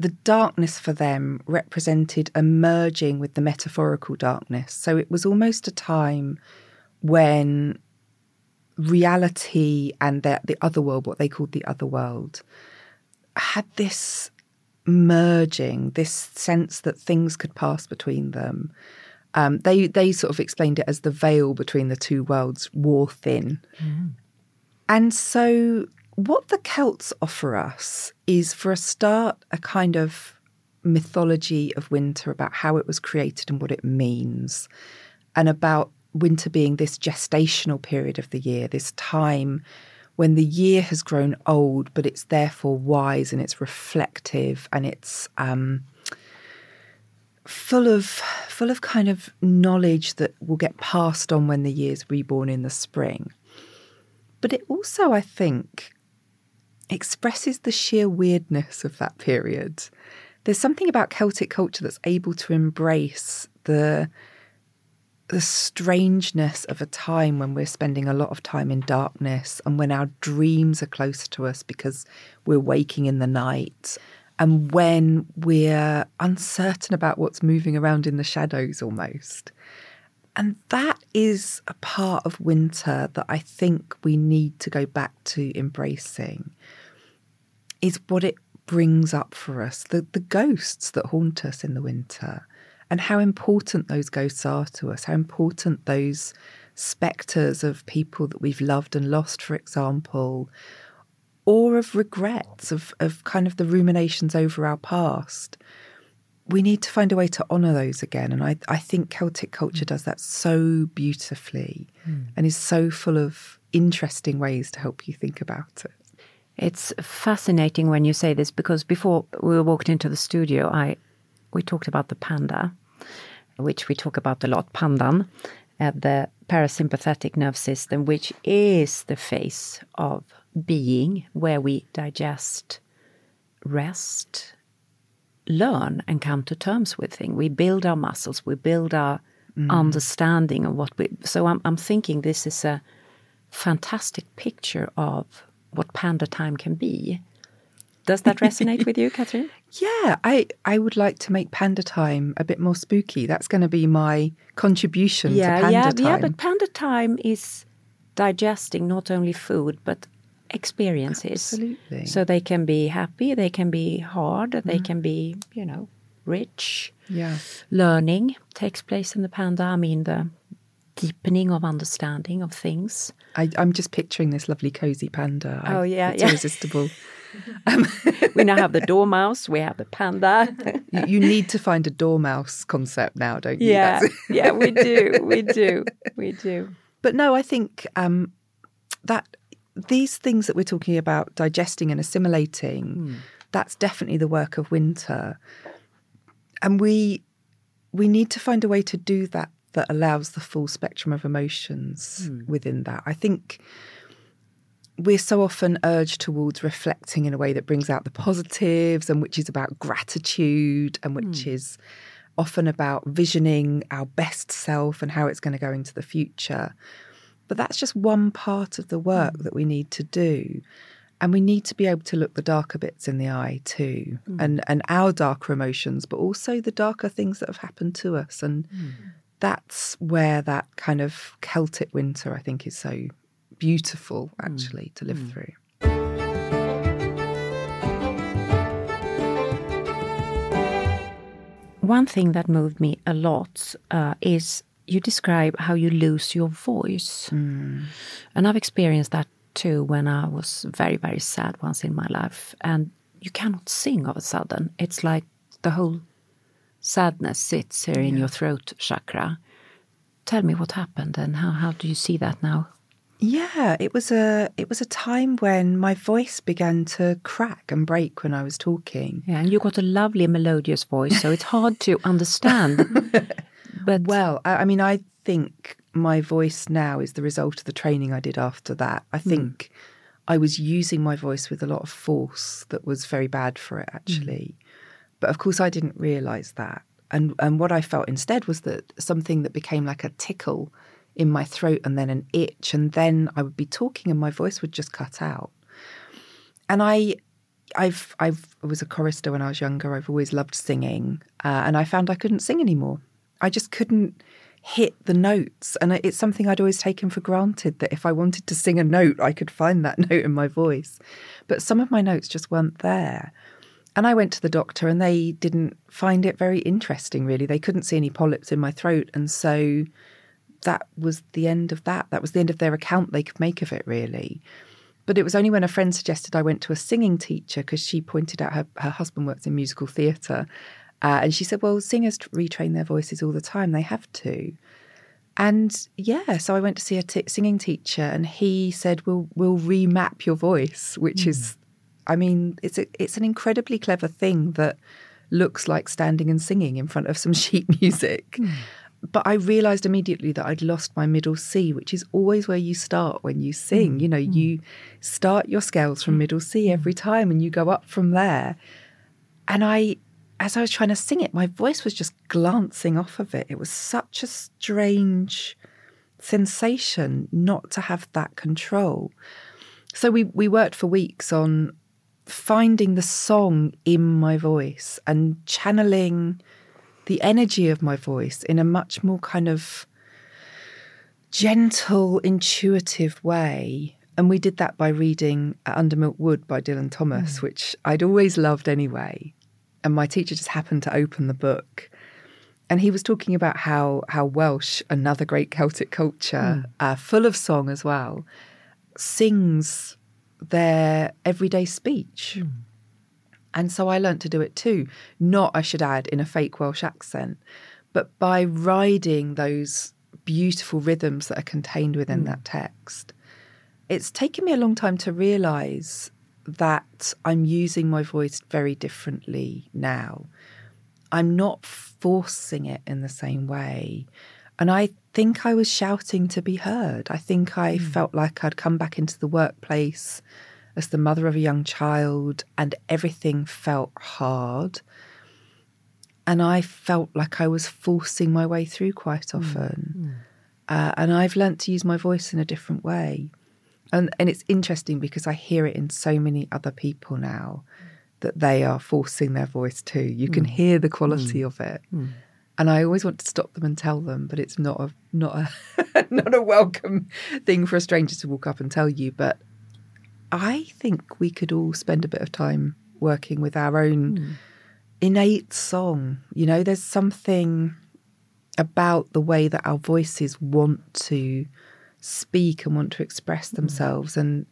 The darkness for them represented a merging with the metaphorical darkness. So it was almost a time when reality and the, the other world, what they called the other world, had this merging, this sense that things could pass between them. Um, they they sort of explained it as the veil between the two worlds wore thin, mm. and so what the Celts offer us is, for a start, a kind of mythology of winter about how it was created and what it means, and about winter being this gestational period of the year, this time when the year has grown old, but it's therefore wise and it's reflective and it's um, full of full of kind of knowledge that will get passed on when the year's reborn in the spring. But it also, I think, expresses the sheer weirdness of that period. There's something about Celtic culture that's able to embrace the the strangeness of a time when we're spending a lot of time in darkness and when our dreams are closer to us because we're waking in the night and when we're uncertain about what's moving around in the shadows almost. And that is a part of winter that I think we need to go back to embracing, is what it brings up for us the, the ghosts that haunt us in the winter and how important those ghosts are to us, how important those spectres of people that we've loved and lost, for example, or of regrets, of, of kind of the ruminations over our past. We need to find a way to honour those again. And I, I think Celtic culture does that so beautifully mm. and is so full of interesting ways to help you think about it. It's fascinating when you say this because before we walked into the studio, I we talked about the panda which we talk about a lot, pandan, uh, the parasympathetic nerve system, which is the phase of being where we digest, rest, learn, and come to terms with things. We build our muscles, we build our mm. understanding of what we. So I'm, I'm thinking this is a fantastic picture of what panda time can be. Does that resonate with you, Katherine? Yeah, I, I would like to make Panda Time a bit more spooky. That's going to be my contribution yeah, to Panda yeah, Time. yeah. But Panda Time is digesting not only food but experiences. Absolutely. So they can be happy, they can be hard, they mm-hmm. can be, you know, rich. yeah. Learning takes place in the panda. I mean, the deepening of understanding of things. I, I'm just picturing this lovely cozy panda. Oh, yeah, it's yeah. irresistible. We now have the dormouse, we have the panda. you, you need to find a dormouse concept now, don't you? yeah, yeah, we do, we do, we do. But no, I think um, that these things that we're talking about, digesting and assimilating, that's definitely the work of winter. And we we need to find a way to do that that allows the full spectrum of emotions within that. I think we're so often urged towards reflecting in a way that brings out the positives and which is about gratitude and which hmm. is often about visioning our best self and how it's going to go into the future. But that's just one part of the work hmm. that we need to do. And we need to be able to look the darker bits in the eye too, hmm. and, and our darker emotions, but also the darker things that have happened to us. And that's where that kind of Celtic winter, I think, is so beautiful hmm. actually to live hmm. through. One thing that moved me a lot uh, is you describe how you lose your voice. Hmm. And I've experienced that too when I was very, very sad once in my life. And you cannot sing all of a sudden. It's like the whole sadness sits here in your throat chakra. Tell me what happened and how, how do you see that now? Yeah, it was a it was a time when my voice began to crack and break when I was talking. Yeah, and you got a lovely melodious voice, so it's hard to understand. but Well, I, I mean, I think my voice now is the result of the training I did after that. I hmm. think I was using my voice with a lot of force that was very bad for it, actually. But of course, I didn't realize that. And and what I felt instead was that something that became like a tickle in my throat and then an itch, and then I would be talking and my voice would just cut out. And I I've I've I was a chorister when I was younger. I've always loved singing, uh, and I found I couldn't sing anymore. I just couldn't hit the notes, and it's something I'd always taken for granted that if I wanted to sing a note, I could find that note in my voice. But some of my notes just weren't there. And I went to the doctor, and they didn't find it very interesting. Really, they couldn't see any polyps in my throat, and so that was the end of that. That was the end of their account they could make of it, really. But it was only when a friend suggested I went to a singing teacher because she pointed out her, her husband works in musical theatre. Uh, and she said, Well, singers retrain their voices all the time, they have to. And yeah, so I went to see a t- singing teacher, and he said, "We'll we'll remap your voice," which is, I mean, it's a, it's an incredibly clever thing that looks like standing and singing in front of some sheet music. But I realised immediately that I'd lost my middle C, which is always where you start when you sing. Mm, you know, mm. you start your scales from middle C mm. every time, and you go up from there. And I, as I was trying to sing it, my voice was just glancing off of it. It was such a strange sensation not to have that control. So we we worked for weeks on finding the song in my voice and channeling the energy of my voice in a much more kind of gentle, intuitive way. And we did that by reading Under Milk Wood by Dylan Thomas, which I'd always loved anyway. And my teacher just happened to open the book. And he was talking about how, how Welsh, another great Celtic culture, uh, full of song as well, sings their everyday speech. And so I learnt to do it too. Not, I should add, in a fake Welsh accent, but by riding those beautiful rhythms that are contained within hmm. that text. It's taken me a long time to realize that I'm using my voice very differently now. I'm not forcing it in the same way. And I think I was shouting to be heard. I think I hmm. felt like I'd come back into the workplace as the mother of a young child and everything felt hard. And I felt like I was forcing my way through quite hmm. often. Hmm. Uh, and I've learnt to use my voice in a different way. And, and it's interesting because I hear it in so many other people now. that they are forcing their voice too. You can hmm. hear the quality of it. And I always want to stop them and tell them, but it's not a not a not a welcome thing for a stranger to walk up and tell you. But I think we could all spend a bit of time working with our own hmm. innate song. You know, there's something about the way that our voices want to speak and want to express hmm. themselves. And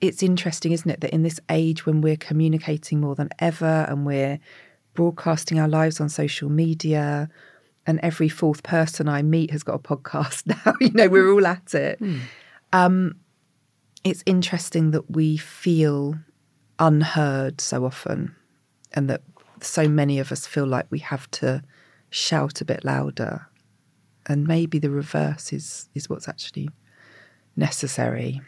it's interesting, isn't it, that in this age when we're communicating more than ever and we're broadcasting our lives on social media, and every fourth person I meet has got a podcast now, you know, we're all at it. Hmm. Um, it's interesting that we feel unheard so often and that so many of us feel like we have to shout a bit louder. And maybe the reverse is, is what's actually necessary.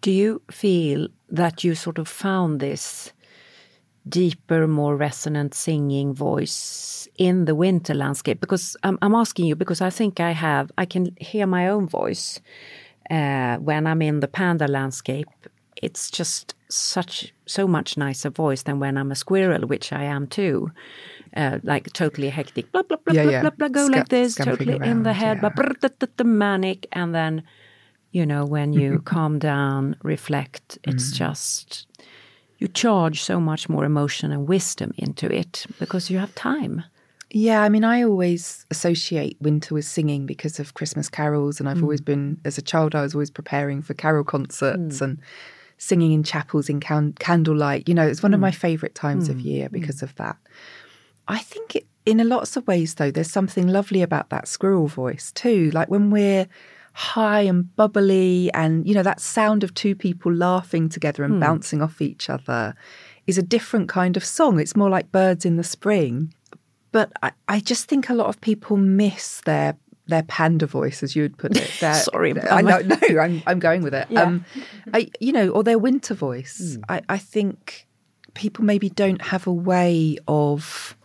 Do you feel that you sort of found this deeper, more resonant singing voice in the winter landscape? Because I'm, I'm asking you because I think I have, I can hear my own voice uh, when I'm in the panda landscape. It's just such so much nicer voice than when I'm a squirrel, which I am too. Uh, like totally hectic, blah blah blah Yeah, blah yeah. blah blah, go Sca- like this, totally in the head, yeah. but da, da, manic, and then you know when you calm down, reflect, it's Mm. just you charge so much more emotion and wisdom into it because you have time. Yeah, I mean, I always associate winter with singing because of Christmas carols, and I've hmm. always been, as a child, I was always preparing for carol concerts hmm. and singing in chapels in can- candlelight. You know, it's one of hmm. my favourite times of year because of that. I think it, in a lots of ways, though, there's something lovely about that squirrel voice too. Like when we're high and bubbly, and you know, that sound of two people laughing together and bouncing off each other is a different kind of song. It's more like birds in the spring. But I, I just think a lot of people miss their their panda voice, as you would put it. Their, Sorry, I I'm- know, no, I'm I'm going with it. Um, I, you know, or their winter voice. I, I think people maybe don't have a way of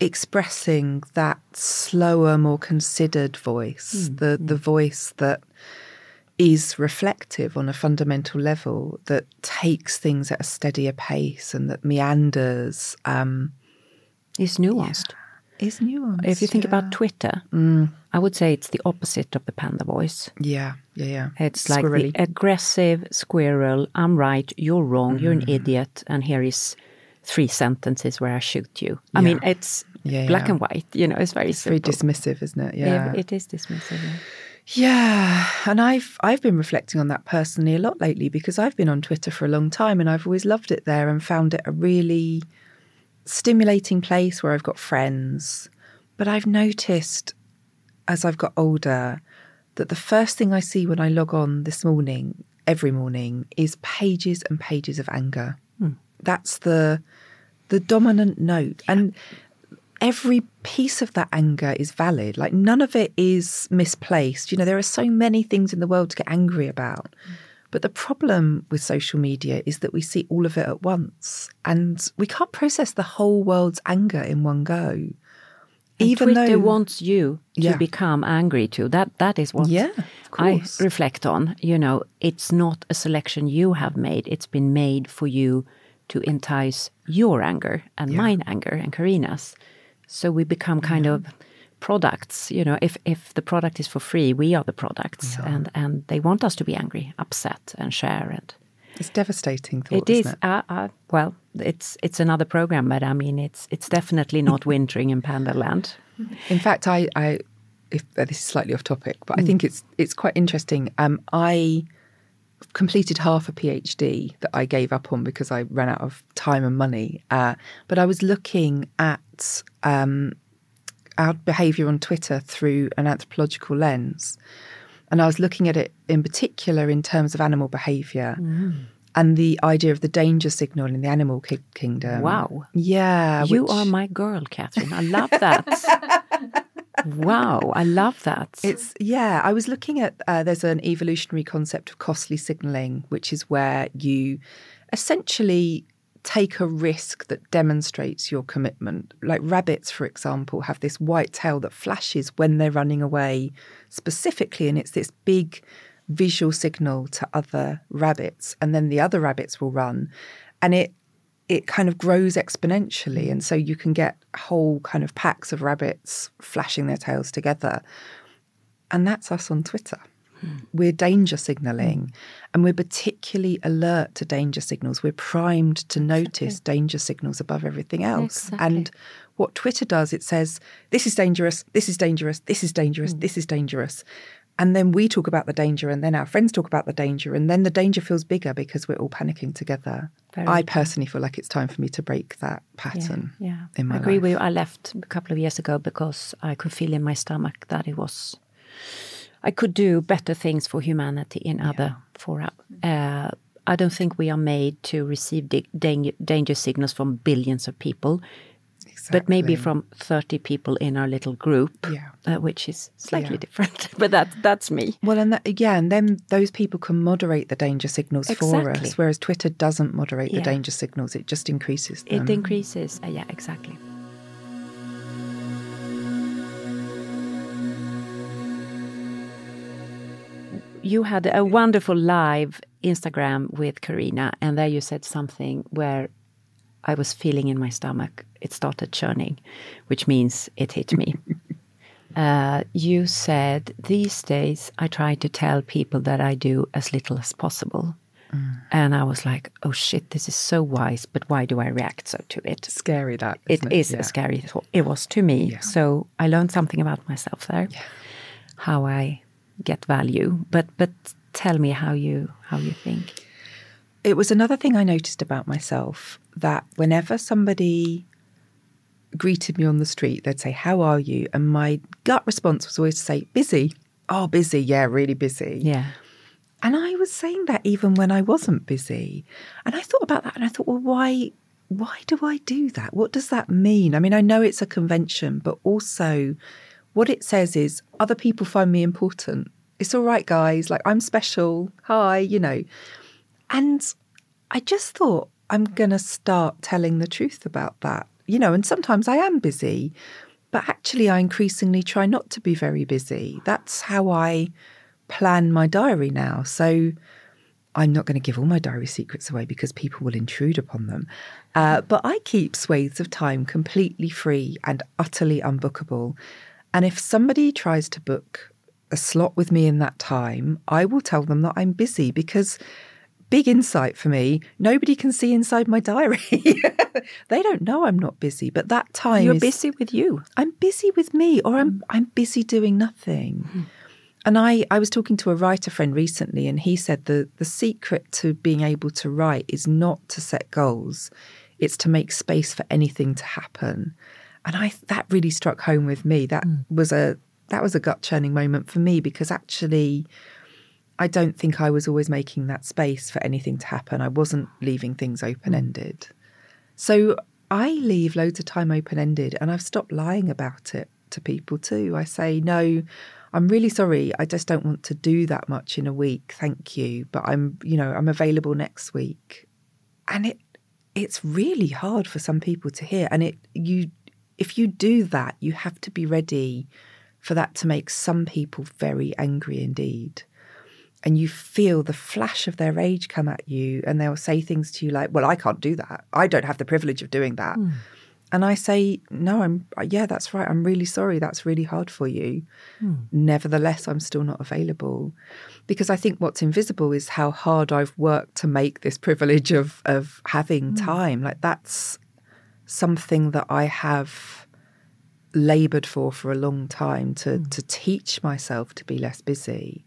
expressing that slower, more considered voice, the the voice that is reflective on a fundamental level, that takes things at a steadier pace and that meanders. Um, It's nuanced. Is nuanced. If you think yeah. about Twitter, mm. I would say it's the opposite of the panda voice. yeah, yeah, yeah, It's like the aggressive squirrel. I'm right. You're wrong. You're an mm-hmm. idiot. And here is three sentences where I shoot you. I mean, it's Yeah, black and white. You know, it's very It's very dismissive, isn't it? Yeah, Yeah, it is dismissive. yeah. Yeah, and I've I've been reflecting on that personally a lot lately because I've been on Twitter for a long time and I've always loved it there and found it a really stimulating place where I've got friends. But I've noticed as I've got older that the first thing I see when I log on this morning, every morning, is pages and pages of anger. Hmm. That's the the dominant note. And every piece of that anger is valid. Like none of it is misplaced. You know, there are so many things in the world to get angry about. Hmm. But the problem with social media is that we see all of it at once and we can't process the whole world's anger in one go. And Even Twitter though wants you to Yeah. become angry too. That that is what Yeah, I reflect on. You know, it's not a selection you have made. It's been made for you to entice your anger and mine anger and Karina's. So we become kind of products. You know, if if the product is for free, we are the products, and and they want us to be angry, upset, and share. And it's devastating thought, it is. it? Uh, uh, well, it's it's another program, but I mean, it's it's definitely not wintering in Panda Land. In fact, I, I if uh, this is slightly off topic, but I think it's it's quite interesting. Um, I completed half a PhD that I gave up on because I ran out of time and money. Uh, but I was looking at um, our behaviour on Twitter through an anthropological lens, and I was looking at it in particular in terms of animal behaviour. And the idea of the danger signal in the animal ki- kingdom. Wow. Yeah. You which- are my girl, Katherine. I love that. wow, I love that. It's yeah. I was looking at uh, there's an evolutionary concept of costly signaling, which is where you essentially take a risk that demonstrates your commitment. Like rabbits, for example, have this white tail that flashes when they're running away, specifically, and it's this big visual signal to other rabbits, and then the other rabbits will run, and it it kind of grows exponentially. And so you can get whole kind of packs of rabbits flashing their tails together. And that's us on Twitter. We're danger signaling and we're particularly alert to danger signals. We're primed to notice danger signals above everything else. Exactly. And what Twitter does, it says, this is dangerous, this is dangerous, this is dangerous, Hmm. this is dangerous. And then we talk about the danger, and then our friends talk about the danger, and then the danger feels bigger because we're all panicking together. Very I personally feel like it's time for me to break that pattern. Yeah, in my I agree life. with you. I left a couple of years ago because I could feel in my stomach that it was. I could do better things for humanity in other fora. Uh, I don't think we are made to receive danger, danger signals from billions of people, but maybe from thirty people in our little group, Yeah. uh, which is slightly Yeah. different. but that that's me. Well, and that, yeah, and then those people can moderate the danger signals for us, whereas Twitter doesn't moderate Yeah. the danger signals; it just increases them. It increases. Uh, yeah, exactly. You had a wonderful live Instagram with Karina, and there you said something where I was feeling in my stomach. It started churning, which means it hit me. uh, you said, These days I try to tell people that I do as little as possible. And I was like, oh shit, this is so wise, but why do I react so to it? scary. That It isn't is Yeah. a scary thought. It was to me. So I learned something about myself there, how I get value. But but tell me how you how you think. It was another thing I noticed about myself that whenever somebody greeted me on the street, they'd say, How are you? And my gut response was always to say, Busy. Oh, busy. Yeah, really busy. Yeah. And I was saying that even when I wasn't busy. And I thought about that and I thought, well, why why do I do that? What does that mean? I mean, I know it's a convention, but also what it says is other people find me important. It's all right, guys. Like I'm special. Hi, you know. And I just thought I'm going to start telling the truth about that. You know, and sometimes I am busy, but actually I increasingly try not to be very busy. That's how I plan my diary now. So I'm not going to give all my diary secrets away because people will intrude upon them. Uh, but I keep swathes of time completely free and utterly unbookable. And if somebody tries to book a slot with me in that time, I will tell them that I'm busy because big insight for me nobody can see inside my diary. they don't know I'm not busy, but that time You're is- busy with you. I'm busy with me or I'm mm. I'm busy doing nothing. Hmm. And I, I was talking to a writer friend recently and he said the the secret to being able to write is not to set goals. It's to make space for anything to happen. And I that really struck home with me. That hmm. was a that was a gut churning moment for me because actually I don't think I was always making that space for anything to happen. I wasn't leaving things hmm. open ended. So I leave loads of time open ended and I've stopped lying about it to people too. I say, no, I'm really sorry. I just don't want to do that much in a week. Thank you. But I'm, you know, I'm available next week. And it it's really hard for some people to hear. And it you if you do that, you have to be ready for that to make some people very angry indeed. And you feel the flash of their rage come at you and they'll say things to you like well i can't do that. I don't have the privilege of doing that. Hmm. And i say no i'm yeah that's right. I'm really sorry. That's really hard for you. Hmm. Nevertheless i'm still not available. Because i think what's invisible is how hard i've worked to make this privilege of of having hmm. time. Like that's something that i have labored for for a long time to hmm. to teach myself to be less busy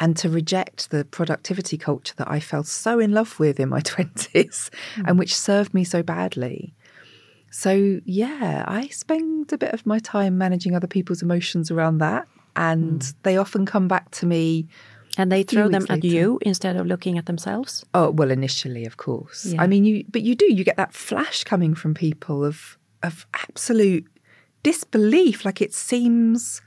and to reject the productivity culture that I fell so in love with in my 20s hmm. and which served me so badly. So, yeah, I spend a bit of my time managing other people's emotions around that. And hmm. they often come back to me. And they throw them at later. you instead of looking at themselves. Oh, well, initially, of course. Yeah. I mean, you, but you do, you get that flash coming from people of, of absolute disbelief. Like it seems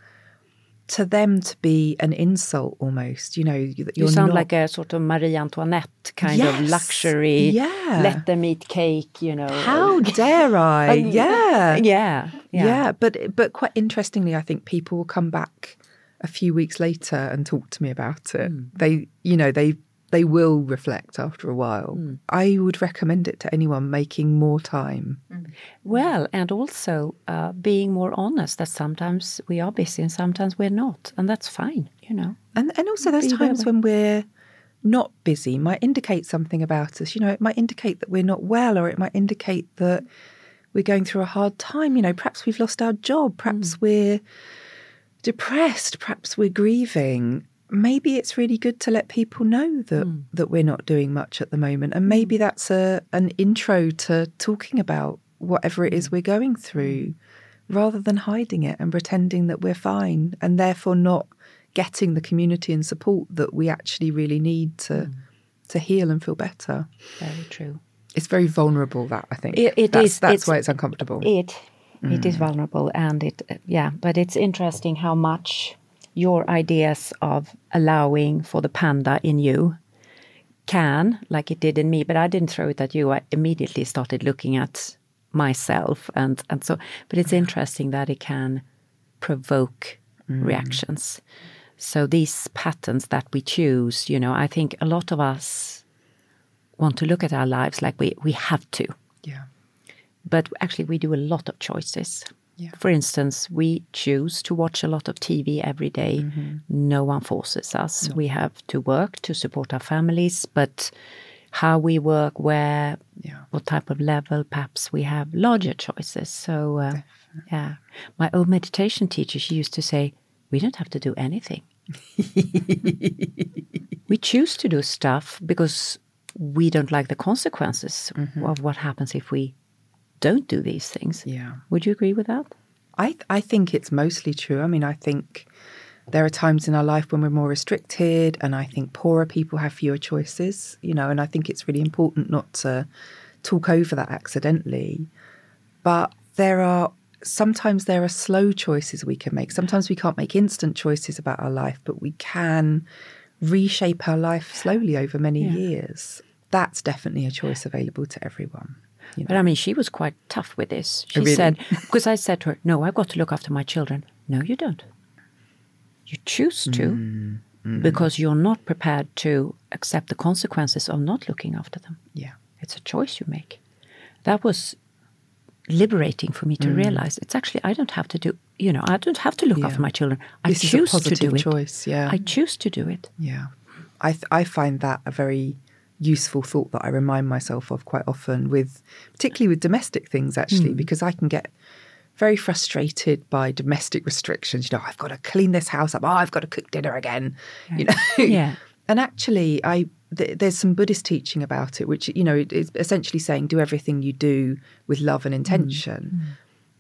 to them to be an insult almost, you know, you- sound not- like a sort of Marie Antoinette kind of luxury. yeah. Let them eat cake, you know. How dare I? yeah. yeah. Yeah. But but quite interestingly, I think people will come back a few weeks later and talk to me about it. Hmm. They you know, they they will reflect after a while. I would recommend it to anyone making more time. Well, and also uh, being more honest that sometimes we are busy and sometimes we're not, and that's fine, you know. And and also there's Be times willing. when we're not busy might indicate something about us. You know, it might indicate that we're not well or it might indicate that we're going through a hard time. You know, perhaps we've lost our job, perhaps we're depressed, perhaps we're grieving. Maybe it's really good to let people know that hmm. that we're not doing much at the moment. And hmm. maybe that's a an intro to talking about whatever it is hmm. we're going through rather than hiding it and pretending that we're fine and therefore not getting the community and support that we actually really need to to heal and feel better. Very true. It's very vulnerable that I think. It- it that's, is- that's why it's uncomfortable. It it is mm. vulnerable, and it uh, yeah. But it's interesting how much your ideas of allowing for the panda in you can, like it did in me. But I didn't throw it at you. I immediately started looking at myself, and and so. But it's interesting that it can provoke mm. reactions. So these patterns that we choose, you know, I think a lot of us want to look at our lives like we we have to yeah. But actually we do a lot of choices. Yeah. For instance, we choose to watch a lot of TV every day. Mm-hmm. No one forces us. We have to work to support our families, but how we work, where, Yeah. what type of level, perhaps we have larger choices. So, uh, yeah. My old meditation teacher, she used to say, we don't have to do anything. we choose to do stuff because we don't like the consequences of what happens if we don't do these things. Yeah. Would you agree with that? I I think it's mostly true. I mean, I think there are times in our life when we're more restricted, and I think poorer people have fewer choices. You know, and I think it's really important not to talk over that accidentally. But there are sometimes there are slow choices we can make. Sometimes we can't make instant choices about our life, but we can reshape our life slowly over many years. That's definitely a choice available to everyone. You But I mean, she was quite tough with this. She Really? said, because I said to her, No, I've got to look after my children. No, you don't. You choose to Mm, because you're not prepared to accept the consequences of not looking after them. Yeah. It's a choice you make. That was liberating for me to realize it's actually, I don't have to do, you know, I don't have to look Mm. Yeah. after my children. I This choose to do it. choice, yeah. I choose to do it. Yeah. I, th- I find that a very useful thought that I remind myself of quite often with particularly with domestic things actually Hmm. because I can get very frustrated by domestic restrictions. You know I've got to clean this house up. Oh I've got to cook dinner again. You know? Yeah. and actually I th- there's some Buddhist teaching about it which you know is essentially saying do everything you do with love and intention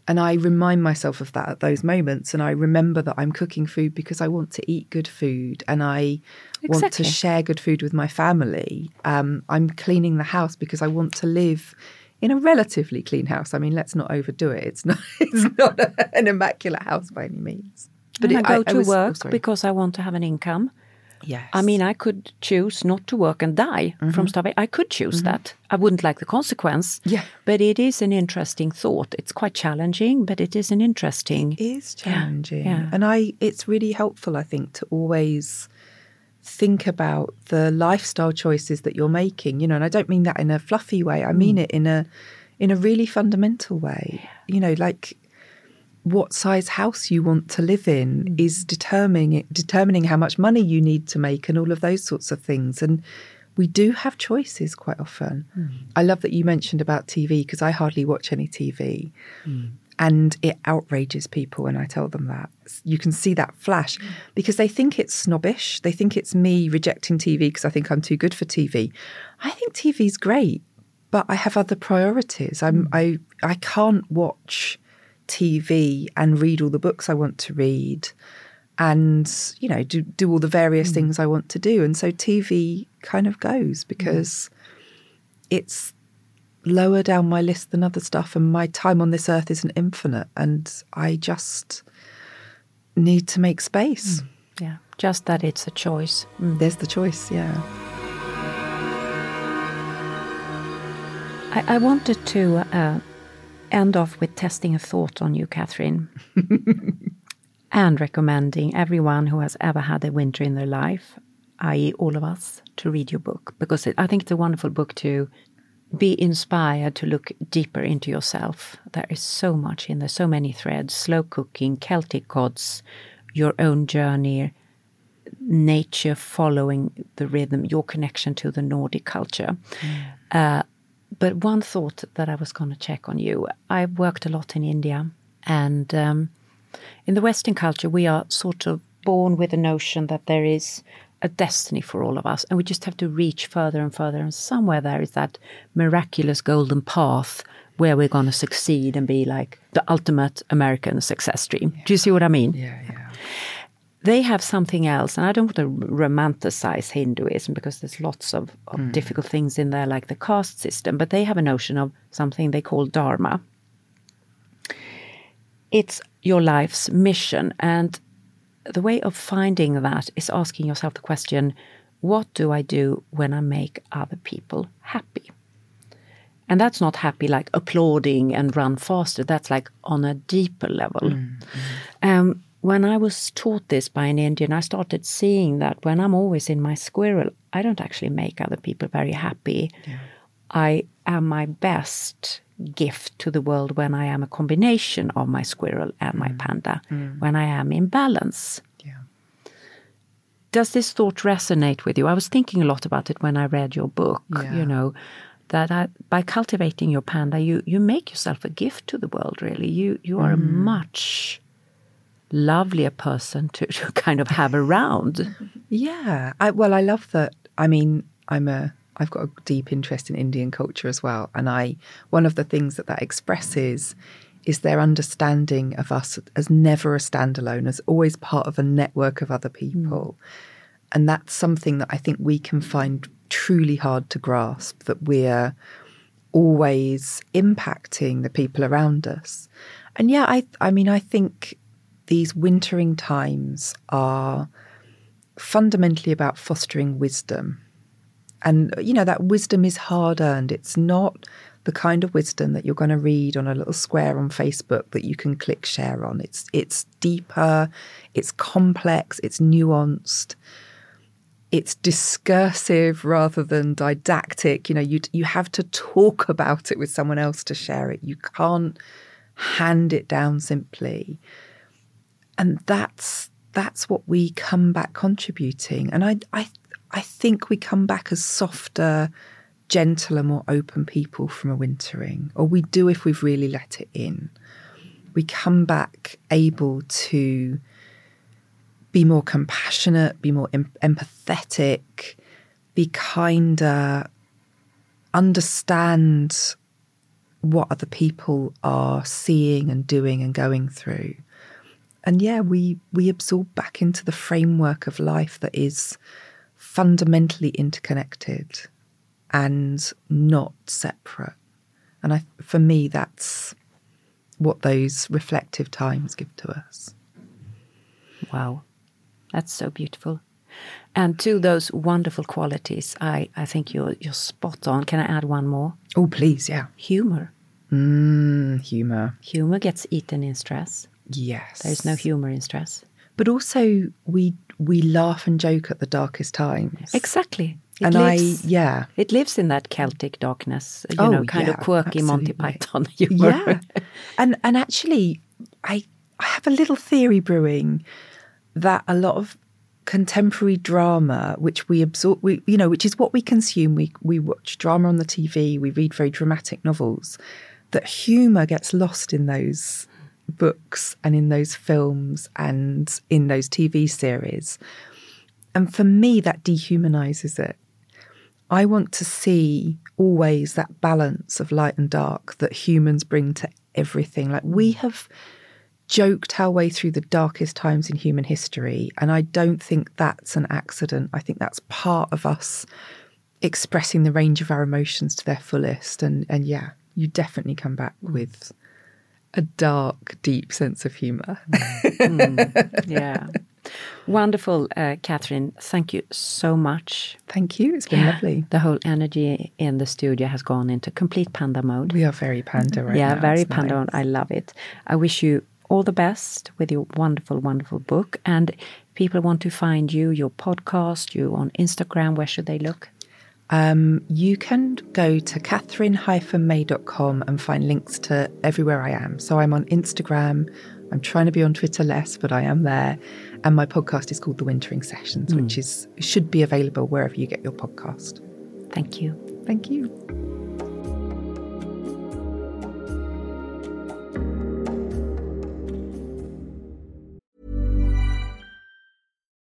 and I remind myself of that at those moments. And I remember that I'm cooking food because I want to eat good food and I want to share good food with my family. Um, I'm cleaning the house because I want to live in a relatively clean house. I mean, let's not overdo it. It's not, it's not a- an immaculate house by any means. But it- I go to was- oh, work sorry. because I want to have an income. Yes. I mean, I could choose not to work and die from mm-hmm. starvation. I could choose mm-hmm. that. I wouldn't like the consequence. Yeah. But it is an interesting thought. It's quite challenging, but it is an interesting. It is challenging. yeah. And I it's really helpful, I think, to always think about the lifestyle choices that you're making. You know, and I don't mean that in a fluffy way. I mm. mean it in a in a really fundamental way. You know, like what size house you want to live in mm. is determining determining how much money you need to make and all of those sorts of things. And we do have choices quite often. Mm. I love that you mentioned about TV because I hardly watch any TV. Mm. And it outrages people when I tell them that. You can see that flash because they think it's snobbish. They think it's me rejecting TV because I think I'm too good for TV. I think TV's great, but I have other priorities. I'm I I can't watch TV and read all the books I want to read and you know do do all the various things I want to do and so TV kind of goes because it's lower down my list than other stuff and my time on this earth isn't infinite and I just need to make space. Yeah. Just that it's a choice. Mm. There's the choice, yeah. I, I wanted to uh, end off with testing a thought on you, Katherine, and recommending everyone who has ever had a winter in their life i.e., all of us, to read your book because it, I think it's a wonderful book to be inspired to look deeper into yourself. There is so much in there, so many threads slow cooking, Celtic gods, your own journey, nature following the rhythm, your connection to the Nordic culture. Mm. Uh, but one thought that I was going to check on you I've worked a lot in India, and um, in the Western culture, we are sort of born with the notion that there is a destiny for all of us, and we just have to reach further and further. And somewhere there is that miraculous golden path where we're going to succeed and be like the ultimate American success stream. Yeah. Do you see what I mean? Yeah, yeah. They have something else, and I don't want to romanticize Hinduism because there's lots of, of mm. difficult things in there, like the caste system, but they have a notion of something they call Dharma. It's your life's mission, and the way of finding that is asking yourself the question what do I do when I make other people happy? And that's not happy like applauding and run faster. That's like on a deeper level. Mm, Um, when I was taught this by an Indian, I started seeing that when I'm always in my squirrel, I don't actually make other people very happy. Yeah. I am my best gift to the world when I am a combination of my squirrel and mm. my panda, mm. when I am in balance. Yeah. Does this thought resonate with you? I was thinking a lot about it when I read your book, yeah. you know, that I, by cultivating your panda, you, you make yourself a gift to the world, really. You, you are mm. a much lovelier person to, to kind of have around. Yeah. I, well, I love that. I mean, I'm a I've got a deep interest in Indian culture as well, and I one of the things that that expresses is their understanding of us as never a standalone, as always part of a network of other people, mm. and that's something that I think we can find truly hard to grasp. That we're always impacting the people around us, and yeah, I I mean I think these wintering times are fundamentally about fostering wisdom and, you know, that wisdom is hard earned. It's not the kind of wisdom that you're going to read on a little square on Facebook that you can click share on. It's it's deeper, it's complex, it's nuanced, it's discursive rather than didactic. You know, you you have to talk about it with someone else to share it. You can't hand it down simply. And that's that's what we come back contributing. And I I I think we come back as softer, gentler, more open people from a wintering, or we do if we've really let it in. We come back able to be more compassionate, be more em- empathetic, be kinder, understand what other people are seeing and doing and going through. And yeah, we we absorb back into the framework of life that is fundamentally interconnected and not separate. And I, for me, that's what those reflective times give to us. Wow, that's so beautiful. And to those wonderful qualities, I, I think you're you're spot on. Can I add one more? Oh, please, yeah. Humor. Mm, humor. Humor gets eaten in stress. Yes. There's no humor in stress. But also, we we laugh and joke at the darkest times. Exactly. It and lives, I, yeah, it lives in that Celtic darkness, you oh, know, kind yeah, of quirky absolutely. Monty Python humor. Yeah, and and actually, I I have a little theory brewing that a lot of contemporary drama, which we absorb, we, you know, which is what we consume. We we watch drama on the TV, we read very dramatic novels. That humour gets lost in those books and in those films and in those TV series. And for me, that dehumanizes it. I want to see always that balance of light and dark that humans bring to everything. Like we have joked our way through the darkest times in human history. And I don't think that's an accident. I think that's part of us expressing the range of our emotions to their fullest. And, and yeah, you definitely come back mm. with a dark, deep sense of humor. mm, yeah. Wonderful, uh, Katherine. Thank you so much. Thank you. It's been yeah. lovely. The whole energy in the studio has gone into complete panda mode. We are very panda right now. yeah, now. very it's panda. Nice. I love it. I wish you all the best with your wonderful, wonderful book. And people want to find you, your podcast, you on Instagram, where should they look? Um, you can go to katherine-may.com and find links to everywhere I am. So I'm on Instagram. I'm trying to be on Twitter less, but I am there. And my podcast is called The Wintering Sessions, mm. which is should be available wherever you get your podcast. Thank you. Thank you.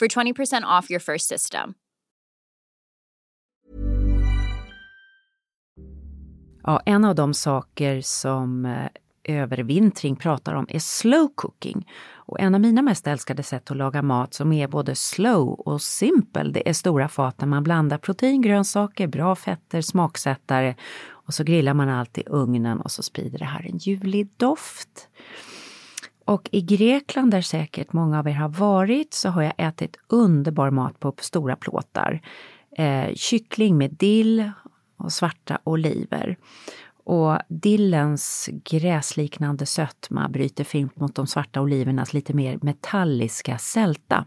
for 20% off your first system. Ja, en av de saker som eh, övervintring pratar om är slow cooking. Och en av mina mest älskade sätt att laga mat som är både slow och simpel, det är stora fat där man blandar protein, grönsaker, bra fetter, smaksättare och så grillar man allt i ugnen och så sprider det här en ljuvlig doft. Och i Grekland, där säkert många av er har varit, så har jag ätit underbar mat på stora plåtar. Eh, kyckling med dill och svarta oliver. Och dillens gräsliknande sötma bryter fint mot de svarta olivernas lite mer metalliska sälta.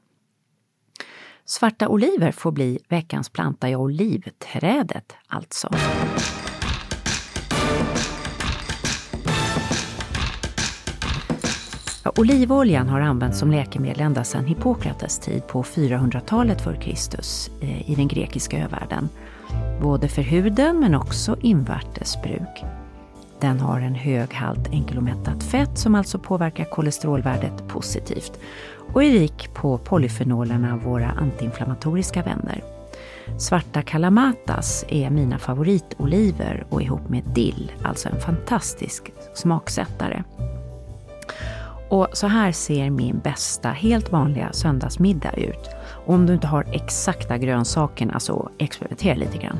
Svarta oliver får bli veckans planta i olivträdet alltså. Olivoljan har använts som läkemedel ända sedan Hippokrates tid på 400-talet f.Kr. Eh, I den grekiska övärlden. Både för huden men också invärtes bruk. Den har en hög halt enkelomättat fett som alltså påverkar kolesterolvärdet positivt och är rik på polyfenolerna, våra antiinflammatoriska vänner. Svarta kalamatas är mina favoritoliver och ihop med dill, alltså en fantastisk smaksättare. Och så här ser min bästa, helt vanliga söndagsmiddag ut. Och om du inte har exakta grönsakerna så experimentera lite grann.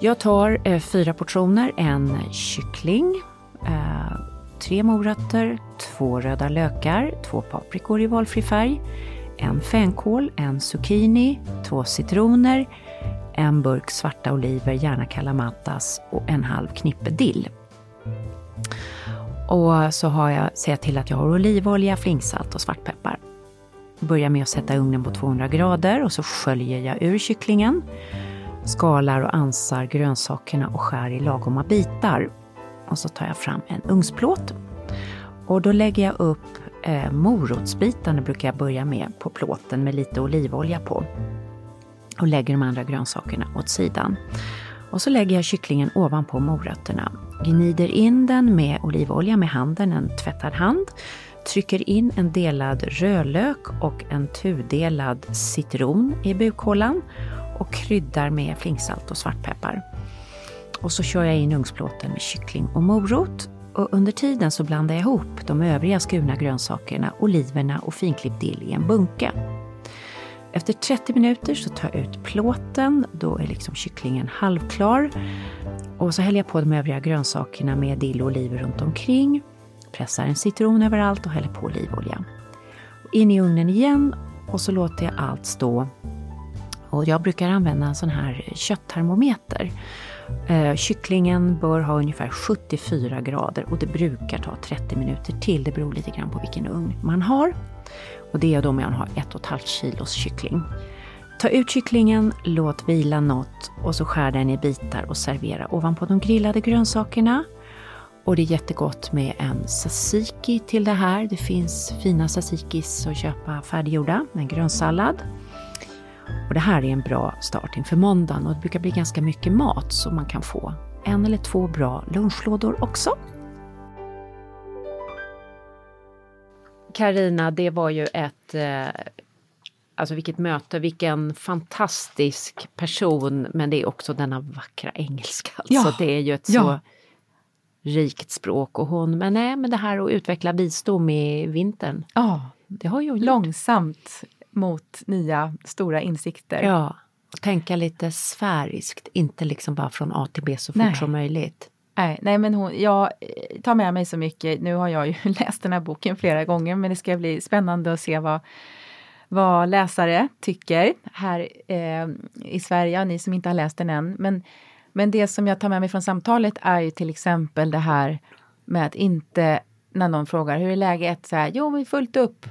Jag tar eh, fyra portioner, en kyckling, eh, tre morötter, två röda lökar, två paprikor i valfri färg, en fänkål, en zucchini, två citroner, en burk svarta oliver, gärna kalamatas och en halv knippe dill. Och så har jag, ser jag till att jag har olivolja, flingsalt och svartpeppar. Börjar med att sätta ugnen på 200 grader och så sköljer jag ur kycklingen. Skalar och ansar grönsakerna och skär i lagoma bitar. Och så tar jag fram en ugnsplåt. Och då lägger jag upp eh, morotsbitarna brukar jag börja med på plåten med lite olivolja på. Och lägger de andra grönsakerna åt sidan. Och så lägger jag kycklingen ovanpå morötterna. Gnider in den med olivolja med handen, en tvättad hand. Trycker in en delad rödlök och en tudelad citron i bukhålan och kryddar med flingsalt och svartpeppar. Och så kör jag in ugnsplåten med kyckling och morot. Och under tiden så blandar jag ihop de övriga skurna grönsakerna, oliverna och finklippt dill i en bunke. Efter 30 minuter så tar jag ut plåten, då är liksom kycklingen halvklar. Och så häller jag på de övriga grönsakerna med dill och oliver runt omkring. Pressar en citron överallt och häller på olivolja. In i ugnen igen och så låter jag allt stå. Och jag brukar använda en sån här kötttermometer. Eh, kycklingen bör ha ungefär 74 grader och det brukar ta 30 minuter till. Det beror lite grann på vilken ugn man har. Och det är då man har 1,5 kilos kyckling. Ta ut kycklingen, låt vila något och så skär den i bitar och servera ovanpå de grillade grönsakerna. Och det är jättegott med en tzatziki till det här. Det finns fina tzatziki's att köpa färdiggjorda med en grönsallad. Och det här är en bra start inför måndagen och det brukar bli ganska mycket mat så man kan få en eller två bra lunchlådor också. Karina, det var ju ett eh, Alltså vilket möte, vilken fantastisk person men det är också denna vackra engelska. Alltså Ja, det är ju ett ja. så rikt språk och hon, men nej men det här att utveckla visdom i vintern. Ja, det har ju långsamt mot nya stora insikter. Ja, och tänka lite sfäriskt, inte liksom bara från A till B så fort Nej. som möjligt. Nej, nej men hon, jag eh, tar med mig så mycket. Nu har jag ju läst den här boken flera gånger men det ska bli spännande att se vad, vad läsare tycker här eh, i Sverige, ni som inte har läst den än. Men, men det som jag tar med mig från samtalet är ju till exempel det här med att inte, när någon frågar hur är läget, så här, jo men fullt upp.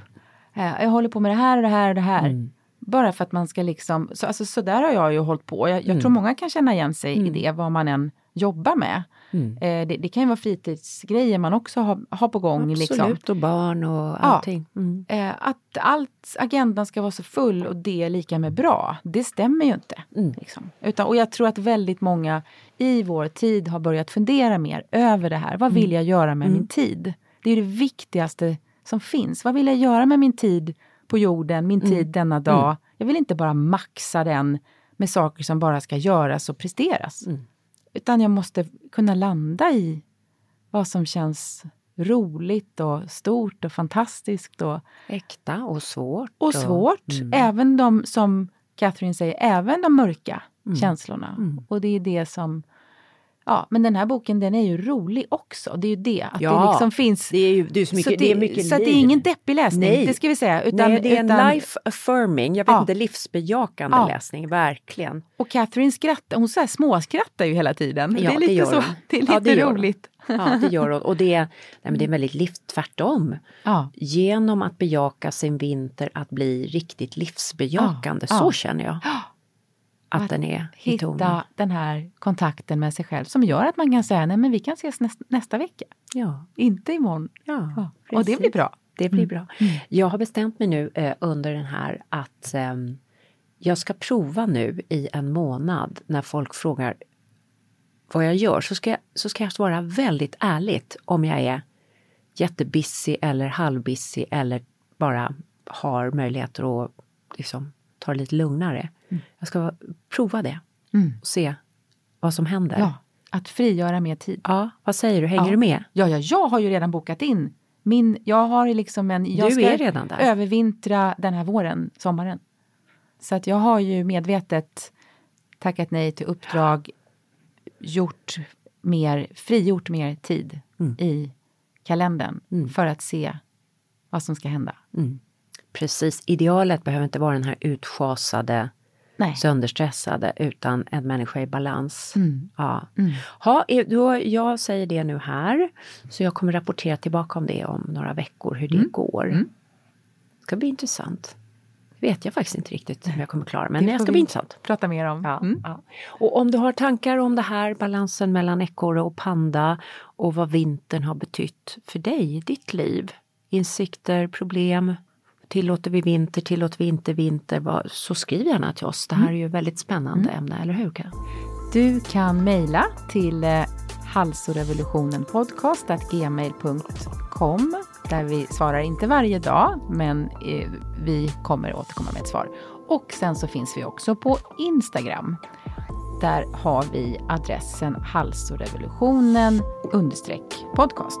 Eh, jag håller på med det här och det här och det här. Bara för att man ska liksom, så, alltså, så där har jag ju hållit på. Jag, jag Mm. tror många kan känna igen sig i det, vad man än jobbar med. Mm. Eh, det, det kan ju vara fritidsgrejer man också har, har på gång. Absolut, Liksom. och barn och Ja. allting. Mm. Eh, att allt, agendan ska vara så full och det är lika med bra, det stämmer ju inte. Mm. Liksom. Utan, och jag tror att väldigt många i vår tid har börjat fundera mer över det här. Vad vill jag göra med min tid? Det är det viktigaste som finns. Vad vill jag göra med min tid på jorden, min tid denna dag? Jag vill inte bara maxa den med saker som bara ska göras och presteras. Utan jag måste kunna landa i vad som känns roligt och stort och fantastiskt och, Äkta och svårt. och svårt. Även de, som Catherine säger, även de mörka känslorna. Och det är det som... Ja, men den här boken den är ju rolig också. Det är ju det, att det Ja, liksom finns... Det är ju det är så mycket, så det, är mycket så att det är liv. ingen deppig läsning, Nej. det ska vi säga. Utan, Nej, det är en life affirming, jag vet Ja. inte, livsbejakande Ja. läsning, verkligen. Och Catherine skrattar, hon så här småskrattar ju hela tiden. Ja, det är lite, gör så, hon. det är lite Ja, det gör hon. roligt. Ja, det gör hon. Och det är, nej, det är väldigt liv, tvärtom. Ja. Genom att bejaka sin vinter att bli riktigt livsbejakande, Ja, så känner jag. Att, Att den är i tonen. Hitta den här kontakten med sig själv som gör att man kan säga nej men vi kan ses nästa, nästa vecka. Ja, Inte imorgon. ja, Ja. Och det blir bra. Det blir Mm. bra. Jag har bestämt mig nu eh, under den här att ehm, jag ska prova nu i en månad när folk frågar vad jag gör så ska jag, så ska jag svara väldigt ärligt om jag är jättebissig eller halvbissig eller bara har möjligheter att liksom, ta det lite lugnare. Jag ska prova det Mm. och se vad som händer. Ja, att frigöra mer tid. Ja, vad säger du? Hänger Ja. du med? Ja, ja, jag har ju redan bokat in. Min, jag har liksom en... Jag Du ska är redan där. övervintra den här våren, sommaren. Så att jag har ju medvetet tackat nej till uppdrag, gjort mer, frigjort mer tid Mm. i kalendern för att se vad som ska hända. Precis, idealet behöver inte vara den här utschasade Nej. sönderstressade utan en människa i balans. Mm. Ja. Ha, eh, då, jag säger det nu här, så jag kommer rapportera tillbaka om det om några veckor, hur det Mm. går. Det ska bli intressant. Det vet jag faktiskt inte riktigt om jag kommer klara, men Det det ska bli intressant. Prata mer om. Ja, Mm. ja. Och om du har tankar om det här, balansen mellan ekorre och panda och vad vintern har betytt för dig i ditt liv. Insikter, problem, tillåter vi vinter, tillåter vi inte vinter? Så skriv gärna till oss. Det här är ju ett väldigt spännande ämne, eller hur? Karin? Du kan mejla till eh, halsorevolutionen.podcast.gmail.com där vi svarar inte varje dag, men eh, vi kommer återkomma med ett svar. Och sen så finns vi också på Instagram. där har vi adressen halsorevolutionen podcast.